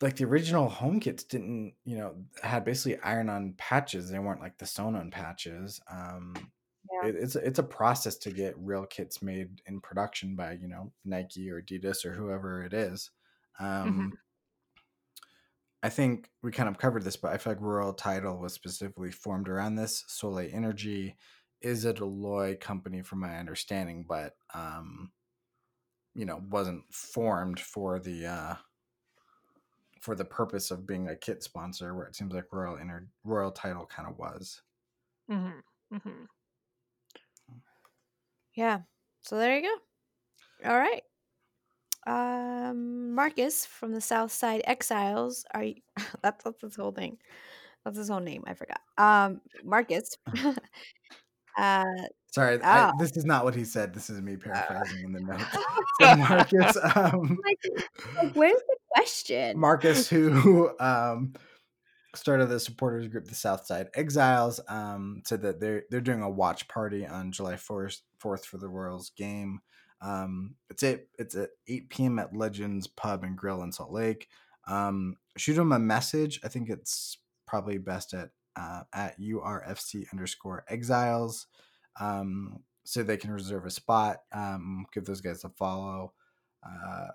Speaker 2: like the original home kits didn't, you know, had basically iron on patches. They weren't like the sewn on patches. Um
Speaker 1: Yeah.
Speaker 2: it, it's it's a process to get real kits made in production by you know Nike or Adidas or whoever it is. Um, I think we kind of covered this, but I feel like Royal Title was specifically formed around this. Soleil Energy is a Dell Loy company, from my understanding, but um, you know wasn't formed for the uh, for the purpose of being a kit sponsor. Where it seems like Royal Ener- Royal Title kind of was.
Speaker 3: hmm hmm
Speaker 1: yeah. So there you go. All right. Um, Marcus from the South Side Exiles. Are you? *laughs* That's that's his whole thing. That's his whole name. I forgot. Um, Marcus. *laughs* *laughs* uh,
Speaker 2: Sorry,
Speaker 1: Ah.
Speaker 2: I, this is not what he said. This is me paraphrasing in the *laughs* notes. So Marcus, *laughs* um,
Speaker 1: like, like, where's the question?
Speaker 2: Marcus, who um, started the supporters group, the Southside Exiles, um, said that they're they're doing a watch party on July fourth fourth for the Royals game. Um, it's it. It's at 8 p.m. at Legends Pub and Grill in Salt Lake. Um, shoot them a message. I think it's probably best at uh, at urfc underscore exiles, um, so they can reserve a spot. Um, give those guys a follow. Uh,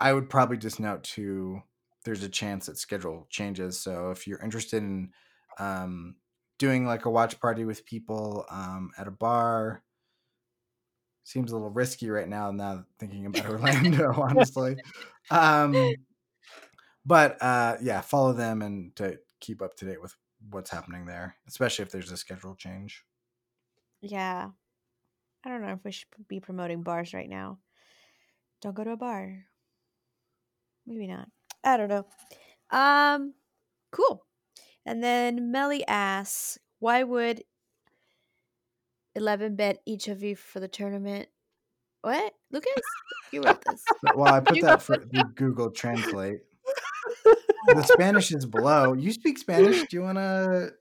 Speaker 2: I would probably just note too. There's a chance that schedule changes. So if you're interested in um, doing like a watch party with people um, at a bar, seems a little risky right now. Now thinking about *laughs* Orlando, *laughs* honestly. *laughs* Um, but uh, yeah, follow them and to keep up to date with what's happening there, especially if there's a schedule change.
Speaker 1: Yeah. I don't know if we should be promoting bars right now. Don't go to a bar. Maybe not. I don't know. Um, cool. And then Melly asks, why would 11 bet each of you for the tournament? What? Lucas? You wrote this.
Speaker 2: Well, I put that for Google Translate. The Spanish is below. You speak Spanish? Do you want to?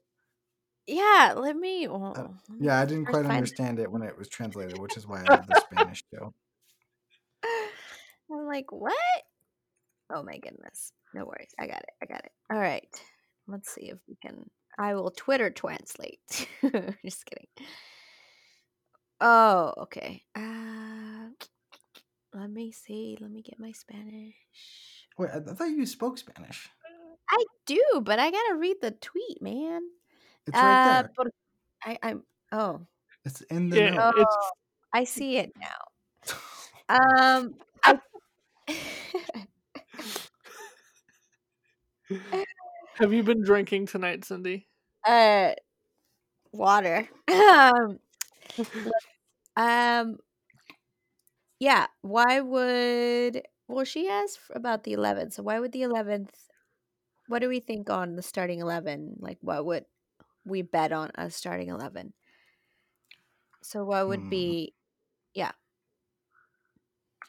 Speaker 1: Yeah, let me. Well,
Speaker 2: Uh, Yeah, I didn't quite understand it when it was translated, which is why I have the Spanish too. *laughs*
Speaker 1: I'm like, what? Oh my goodness. No worries. I got it. I got it. All right. Let's see if we can. I will Twitter translate. *laughs* Just kidding. Oh, okay. Uh, let me see. Let me get my Spanish.
Speaker 2: Wait, I I thought you spoke Spanish.
Speaker 1: I do, but I gotta read the tweet, man.
Speaker 2: It's right
Speaker 1: Uh,
Speaker 2: there.
Speaker 1: but I, I'm. Oh,
Speaker 2: It's in the
Speaker 3: Yeah,
Speaker 2: note.
Speaker 3: it's
Speaker 1: I see it now. *laughs* Um, I.
Speaker 3: Have you been drinking tonight, Cindy? *laughs*
Speaker 1: uh, water. *laughs* um, um, yeah. Why would? Well, she asked f- about the 11th. So why would the 11th? What do we think on the starting 11? Like, what would we bet on a starting 11? So what would
Speaker 2: Hmm.
Speaker 1: be? Yeah.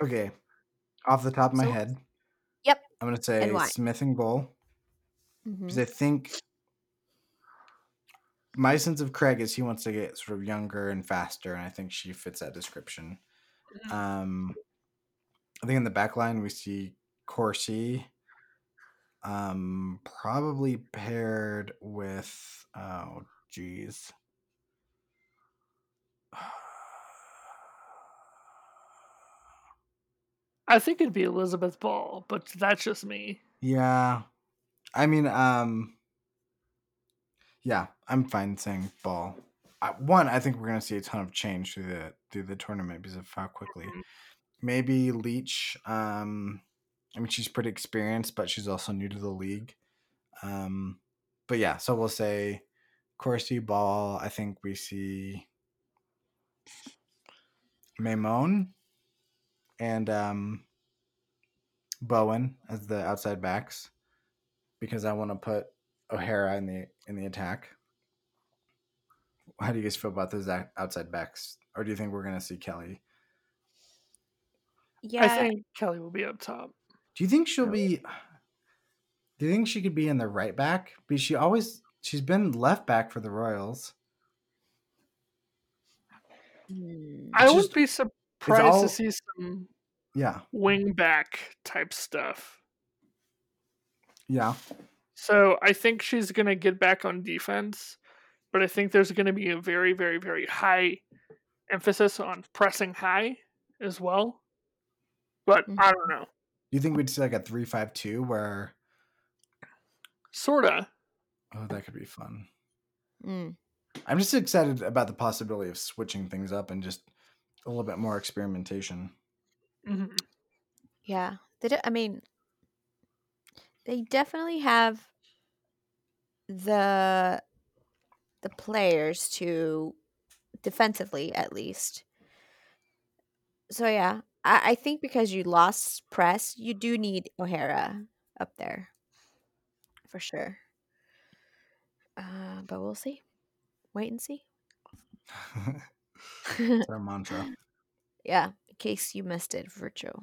Speaker 2: Okay, off the top of my
Speaker 1: So-
Speaker 2: head,
Speaker 1: Yep.
Speaker 2: I'm gonna say
Speaker 1: why?
Speaker 2: Smith and goal
Speaker 1: Mhm.
Speaker 2: because I think my sense of Craig is he wants to get sort of younger and faster, and I think she fits that description. Um, I think in the back line we see Corsie, um, probably paired with oh geez.
Speaker 3: I think it'd be Elizabeth Ball, but that's just me.
Speaker 2: Yeah. I mean, um yeah, I'm fine saying ball. I, one, I think we're gonna see a ton of change through the through the tournament because of how quickly.
Speaker 3: Mhm.
Speaker 2: Maybe Leach. Um, I mean, she's pretty experienced, but she's also new to the league. Um, but yeah, so we'll say Corsie Ball. I think we see Maimone and um, Bowen as the outside backs because I want to put O'Hara in the in the attack. How do you guys feel about those outside backs, or do you think we're gonna see Kelley?
Speaker 1: Yeah.
Speaker 3: I think Kelley will be up top.
Speaker 2: Do you think she'll
Speaker 3: Yeah.
Speaker 2: be? Do you think she could be in the right back? Because she always she's been left back for the Royals.
Speaker 1: Hmm.
Speaker 3: I
Speaker 2: It's
Speaker 3: would
Speaker 2: just-
Speaker 3: be surprised
Speaker 2: all-
Speaker 3: to see some
Speaker 2: Yeah,
Speaker 3: wing back type stuff.
Speaker 2: yeah.
Speaker 3: So I think she's gonna get back on defense, but I think there's gonna be a very, very, very high emphasis on pressing high as well. But I don't know.
Speaker 2: Do you think we'd see like a three-five-two where?
Speaker 3: Sorta.
Speaker 2: Oh, that could be fun.
Speaker 1: Mm.
Speaker 2: I'm just excited about the possibility of switching things up and just a little bit more experimentation.
Speaker 3: hmm
Speaker 1: Yeah. They do, I mean, they definitely have the the players to defensively at least. So yeah, I, I think because you lost press, you do need O'Hara up there for sure. Uh, but we'll see. Wait and see.
Speaker 2: It's our mantra. *laughs*
Speaker 1: yeah, in case you missed it, virtual.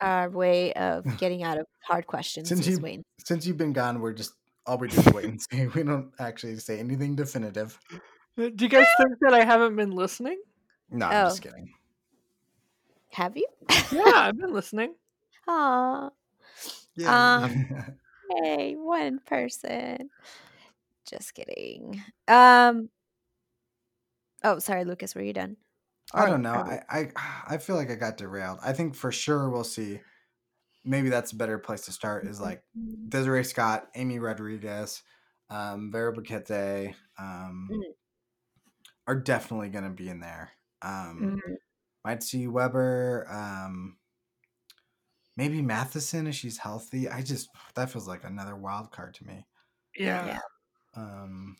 Speaker 1: Our way of *laughs* getting out of hard questions
Speaker 2: Since
Speaker 1: is
Speaker 2: you-
Speaker 1: waiting.
Speaker 2: Since you've been gone, we're just all we do is wait and *laughs* see. We don't actually say anything definitive.
Speaker 3: Do you guys think that I haven't been listening?
Speaker 2: No, I'm
Speaker 1: Oh.
Speaker 2: just kidding.
Speaker 1: Have you?
Speaker 3: Yeah, *laughs* I've been listening.
Speaker 1: Aw.
Speaker 2: Yeah.
Speaker 1: Um, *laughs* Hey, one person. Just kidding. Um. Oh, sorry, Lucas. Were you done?
Speaker 2: I don't know. I, I I feel like I got derailed. I think for sure we'll see. Maybe that's a better place to start. Is like Desiree Scott, Amy Rodriguez, um, Vero Boquete, um,
Speaker 1: Mhm.
Speaker 2: are definitely going to be in there. Um,
Speaker 1: Mhm.
Speaker 2: Might see Weber, um, maybe Matheson if she's healthy. I just that feels like another wild card to me.
Speaker 3: Yeah.
Speaker 1: Yeah.
Speaker 2: Um,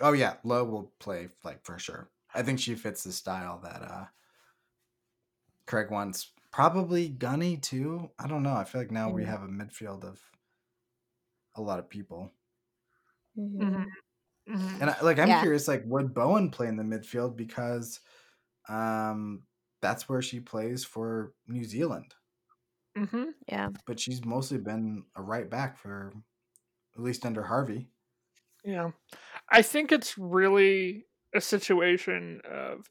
Speaker 2: oh yeah, Lowe will play like for sure. I think she fits the style that uh Craig wants. Probably Gunny too. I don't know. I feel like now we
Speaker 1: Mhm.
Speaker 2: have a midfield of a lot of people.
Speaker 1: Mhm.
Speaker 3: Mhm. Mhm.
Speaker 2: And I, like I'm
Speaker 1: Yeah.
Speaker 2: curious, like would Bowen play in the midfield because um that's where she plays for New Zealand.
Speaker 3: Mhm.
Speaker 1: Yeah.
Speaker 2: But she's mostly been a right back for at least under Harvey.
Speaker 3: Yeah. I think it's really a situation of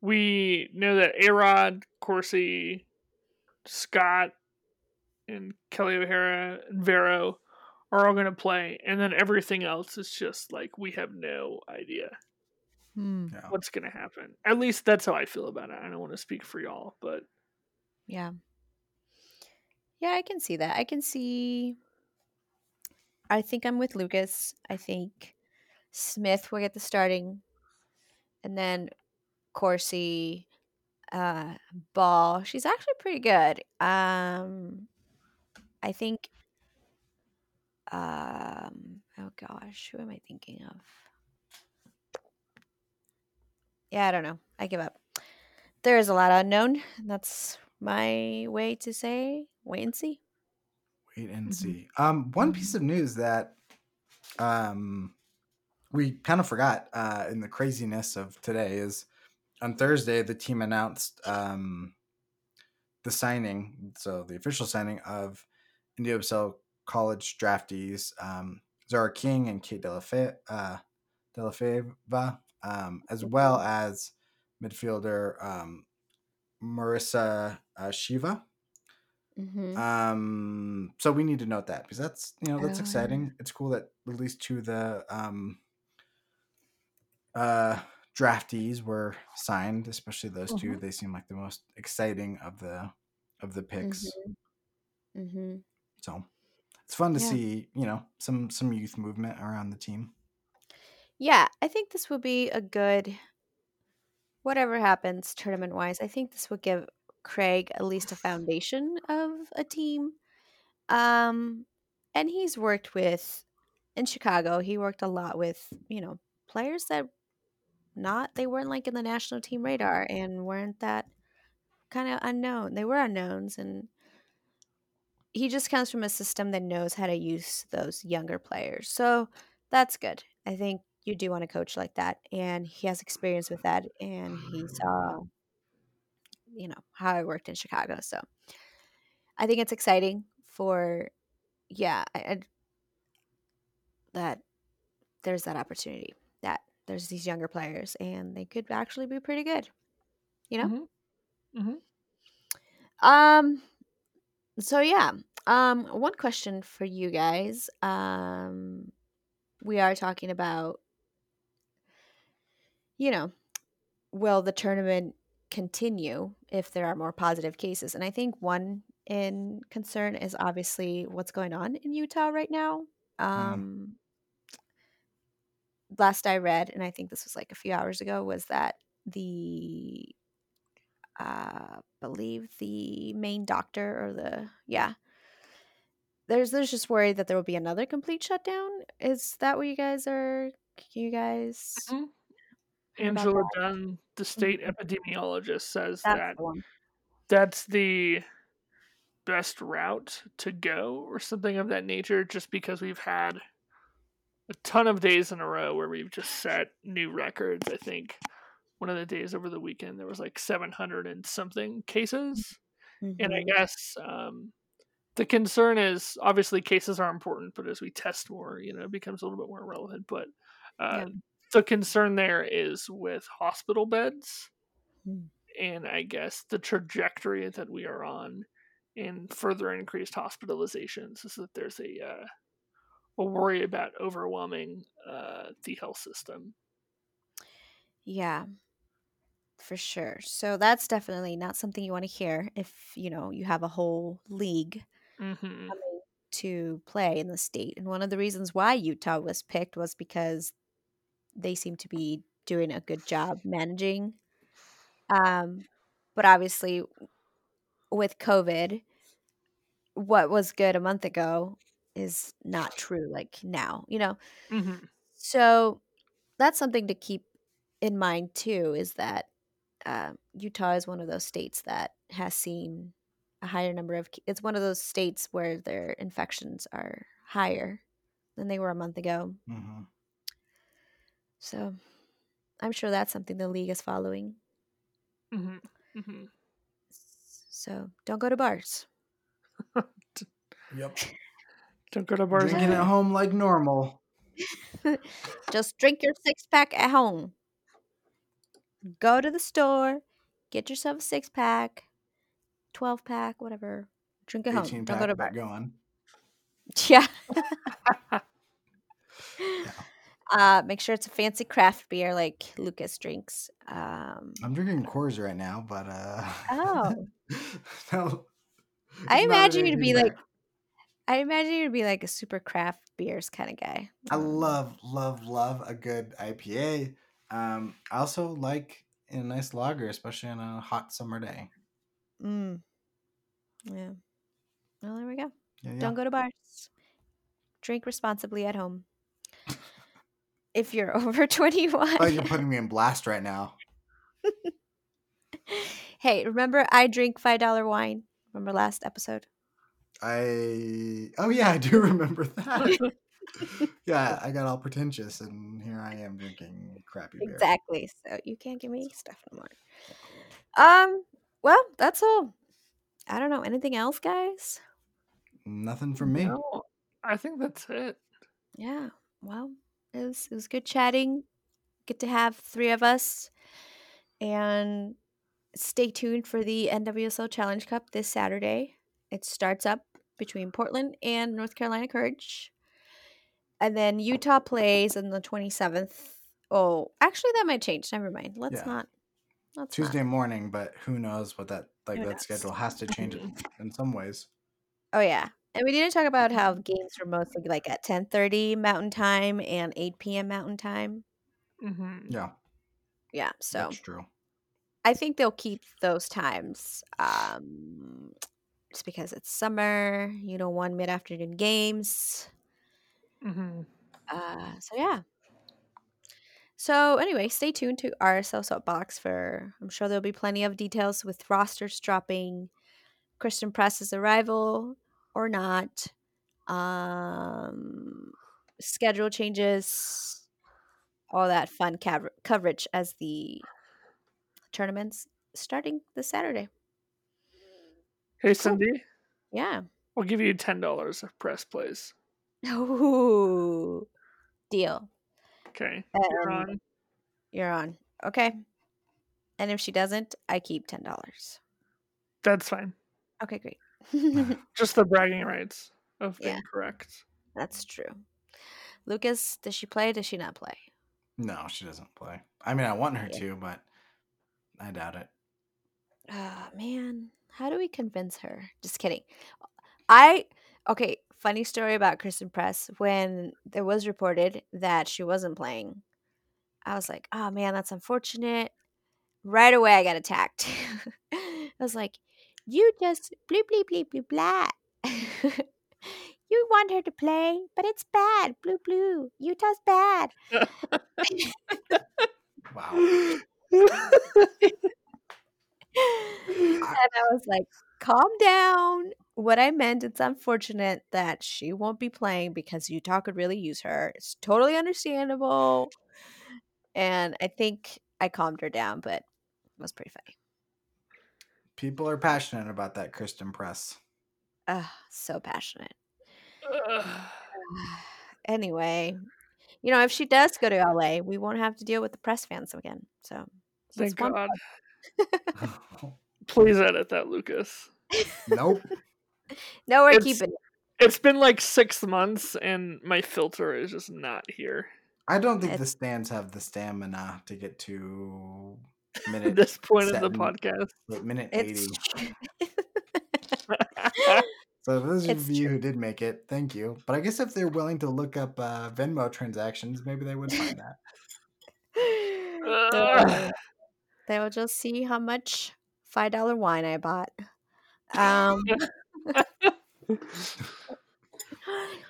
Speaker 3: we know that Arod, Corsie, Scott, and Kelley O'Hara and Vero are all going to play, and then everything else is just like we have no idea
Speaker 1: Hmm.
Speaker 2: Yeah.
Speaker 3: what's going to happen. At least that's how I feel about it. I don't want to speak for y'all, but
Speaker 1: Yeah. Yeah, I can see that. I can see. I think I'm with Lucas. I think Smith will get the starting, and then Corsie, uh, Ball. She's actually pretty good. Um, I think. Um, oh gosh, who am I thinking of? Yeah, I don't know. I give up. There is a lot unknown. That's my way to say wait and see.
Speaker 2: Wait and
Speaker 1: Mhm.
Speaker 2: see. Um, one piece of news that um we kind of forgot uh in the craziness of today is on Thursday the team announced um the signing, so the official signing of India Basel college draftees um Tziarra King and Kate Delafe uh Del Fava, um, as well as midfielder um Marissa uh, Shiva.
Speaker 1: Mm-hmm.
Speaker 2: Um, so we need to note that because that's you know that's
Speaker 1: Oh,
Speaker 2: exciting. It's cool that at least two of the um uh draftees were signed, especially those two.
Speaker 1: Mhm.
Speaker 2: They seem like the most exciting of the of the picks.
Speaker 1: Mm-hmm.
Speaker 2: So it's fun to
Speaker 1: Yeah.
Speaker 2: see, you know, some some youth movement around the team.
Speaker 1: Yeah, I think this will be a good, whatever happens tournament wise. I think this will give Craig at least a *sighs* foundation of a team. Um, and he's worked with in Chicago. He worked a lot with you know players that not they weren't like in the national team radar and weren't that kind of unknown. They were unknowns, and he just comes from a system that knows how to use those younger players. So that's good. I think you do want a coach like that, and he has experience with that, and he saw, you know, how it worked in Chicago. So I think it's exciting for, yeah, I, I, that there's that opportunity that there's these younger players, and they could actually be pretty good. You know.
Speaker 3: Mhm.
Speaker 1: Um. So yeah. Um. One question for you guys. Um. We are talking about, you know, will the tournament continue if there are more positive cases? And I think one in concern is obviously what's going on in Utah right now. Um. Last I read, and I think this was like a few hours ago, was that the uh believe the main doctor or the yeah there's there's just worry that there will be another complete shutdown is that what you guys are you guys
Speaker 3: Mhm. Angela Dunn, the state
Speaker 1: Mhm.
Speaker 3: epidemiologist, says
Speaker 1: that's
Speaker 3: that
Speaker 1: the
Speaker 3: that's the best route to go or something of that nature just because we've had a ton of days in a row where we've just set new records i think one of the days over the weekend there was like 700 and something cases and i
Speaker 1: Mhm.
Speaker 3: guess um, the concern is obviously cases are important but as we test more you know it becomes a little bit more relevant but uh,
Speaker 1: Yeah.
Speaker 3: The concern there is with hospital beds
Speaker 1: Hmm.
Speaker 3: in I guess the trajectory that we are on in further increased hospitalizations is that there's a uh, a worry about overwhelming uh, the health system.
Speaker 1: Yeah, for sure. So that's definitely not something you want to hear if you know you have a whole league
Speaker 3: hmm
Speaker 1: coming to play in the state. And one of the reasons why Utah was picked was because they seem to be doing a good job managing. Um, but obviously, with COVID, what was good a month ago is not true like now, you know?
Speaker 3: hmm
Speaker 1: So that's something to keep in mind too is that uh, Utah is one of those states that has seen a higher number of, it's one of those states where their infections are higher than they were a month ago.
Speaker 2: hmm
Speaker 1: So I'm sure that's something the league is following.
Speaker 3: hmm hmm
Speaker 1: So don't go to bars.
Speaker 2: Yep.
Speaker 3: Don't go to bars.
Speaker 2: Drinking at home like normal. *laughs*
Speaker 1: Just drink your six pack at home. Go to the store, get yourself a six pack, 12 pack, whatever. Drink at home.
Speaker 2: 18
Speaker 1: Don't go to bars.
Speaker 2: go on. *laughs*
Speaker 1: Yeah. Uh, make sure it's a fancy craft beer like Lucas drinks. Um,
Speaker 2: I'm drinking Coors right now, but uh
Speaker 1: Oh. *laughs*
Speaker 2: no.
Speaker 1: I imagine you to
Speaker 2: 18
Speaker 1: be like. I imagine you to be like a super craft beers kind of guy.
Speaker 2: I
Speaker 1: Um,
Speaker 2: love, love, love a good IPA. Um, I also like a nice lager, especially on a hot summer day.
Speaker 1: Mm. Yeah. Well, there we go.
Speaker 2: Yeah, yeah.
Speaker 1: Don't go to bars. Drink responsibly at home. If you're *laughs* over 21.
Speaker 2: Oh, you're putting me in blast right now.
Speaker 1: hey, remember I drink $5 wine? Remember last episode?
Speaker 2: I oh yeah, I do *laughs* remember that. yeah, I got all pretentious, and here I am drinking crappy beer.
Speaker 1: Exactly. So you can't give me stuff no more. Um, well, that's all. I don't know. Anything else, guys?
Speaker 2: Nothing from me.
Speaker 3: No, I think that's it.
Speaker 1: Yeah. Well, it was it was good chatting. Good to have three of us. And stay tuned for the NWSL Challenge Cup this Saturday. It starts up between Portland and North Carolina Courage. And then Utah plays on the 27th. Oh, actually that might change. Never mind. Let's
Speaker 2: Yeah.
Speaker 1: not let's
Speaker 2: Tuesday
Speaker 1: not.
Speaker 2: morning, but who knows what that like
Speaker 1: Who
Speaker 2: that
Speaker 1: knows?
Speaker 2: schedule has to change *laughs* in some ways.
Speaker 1: Oh yeah. And we didn't talk about how games were mostly like at 10:30 Mountain Time and 8 p.m. Mountain Time.
Speaker 3: hmm
Speaker 2: Yeah,
Speaker 1: Yeah, so
Speaker 2: that's true.
Speaker 1: I think they'll keep those times um, just because it's summer, you know, one mid afternoon games.
Speaker 3: hmm
Speaker 1: Uh, so, yeah. So, anyway, stay tuned to RSL Soapbox for I'm sure there'll be plenty of details with rosters dropping, Christen Press's arrival or not, um, schedule changes, all that fun cav- coverage as the tournaments starting this Saturday.
Speaker 3: Hey, Cindy,
Speaker 1: Yeah.
Speaker 3: we'll give you ten dollars if press plays.
Speaker 1: Ooh, deal.
Speaker 3: Okay, you're on.
Speaker 1: you're on. Okay. And if she doesn't, I keep ten dollars.
Speaker 3: That's fine.
Speaker 1: Okay, great. *laughs* *laughs*
Speaker 3: Just the bragging rights of being
Speaker 1: Yeah.
Speaker 3: correct.
Speaker 1: That's true. Lucas, does she play? Does she not play?
Speaker 2: No, she doesn't play. I mean, I want her
Speaker 1: Yeah.
Speaker 2: to, but I doubt it.
Speaker 1: Oh man, how do we convince her? Just kidding. I okay. Funny story about Christen Press. When there was reported that she wasn't playing, I was like, "Oh man, that's unfortunate." Right away, I got attacked. *laughs* I was like, "You just bleep bleep bleep bleep blah." *laughs* you want her to play, but it's bad. Blue blue. Utah's bad.
Speaker 2: Wow. *laughs*
Speaker 1: and I was like, calm down. What I meant, it's unfortunate that she won't be playing because Utah could really use her. It's totally understandable. And I think I calmed her down, but it was pretty funny.
Speaker 2: People are passionate about that Christen Press.
Speaker 1: Ugh, so passionate.
Speaker 3: Ugh. *sighs*
Speaker 1: Anyway, you know, if she does go to LA, we won't have to deal with the press fans again. So
Speaker 3: Thank God.
Speaker 1: plus. *laughs* *laughs*
Speaker 3: Please edit that, Lucas.
Speaker 2: nope. *laughs*
Speaker 1: No, we're
Speaker 3: It's-
Speaker 1: keeping it.
Speaker 3: It's been like six months, and my filter is just not here
Speaker 2: I don't think the stands have the stamina to get to
Speaker 3: at
Speaker 2: minute at
Speaker 3: this point of the podcast.
Speaker 2: wait, minute eighty.
Speaker 1: It's *laughs* *laughs*
Speaker 2: So those
Speaker 1: It's
Speaker 2: of you who did make it, thank you. But I guess if they're willing to look up uh, Venmo transactions, maybe they would find that.
Speaker 1: Uh, they will *laughs* just see how much five dollar wine I bought. Um,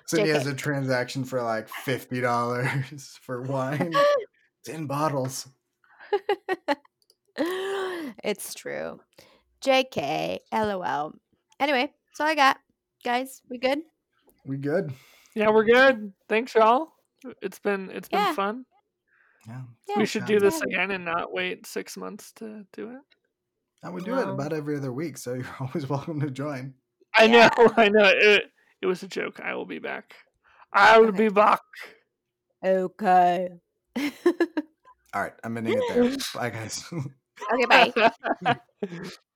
Speaker 2: Cindy
Speaker 1: JK.
Speaker 2: has a transaction for like fifty dollars for wine. Ten bottles. *laughs*
Speaker 1: it's true. JK, LOL. Anyway, that's all I got. Guys, we good?
Speaker 2: We good?
Speaker 3: yeah, we're good. Thanks, y'all. It's been it's been
Speaker 1: Yeah.
Speaker 3: fun.
Speaker 2: Yeah.
Speaker 1: Yeah,
Speaker 3: we should do this
Speaker 1: yeah.
Speaker 3: again and not wait six months to do it.
Speaker 2: And we do it about every other week, so you're *laughs* always welcome to join.
Speaker 3: I
Speaker 1: Yeah.
Speaker 3: know, *laughs* I know. It, it was a joke. I will be back. I will
Speaker 1: Okay.
Speaker 3: be back.
Speaker 1: Okay. okay,
Speaker 2: All right, I'm ending it there. Bye, guys.
Speaker 1: Bye. *laughs* *laughs*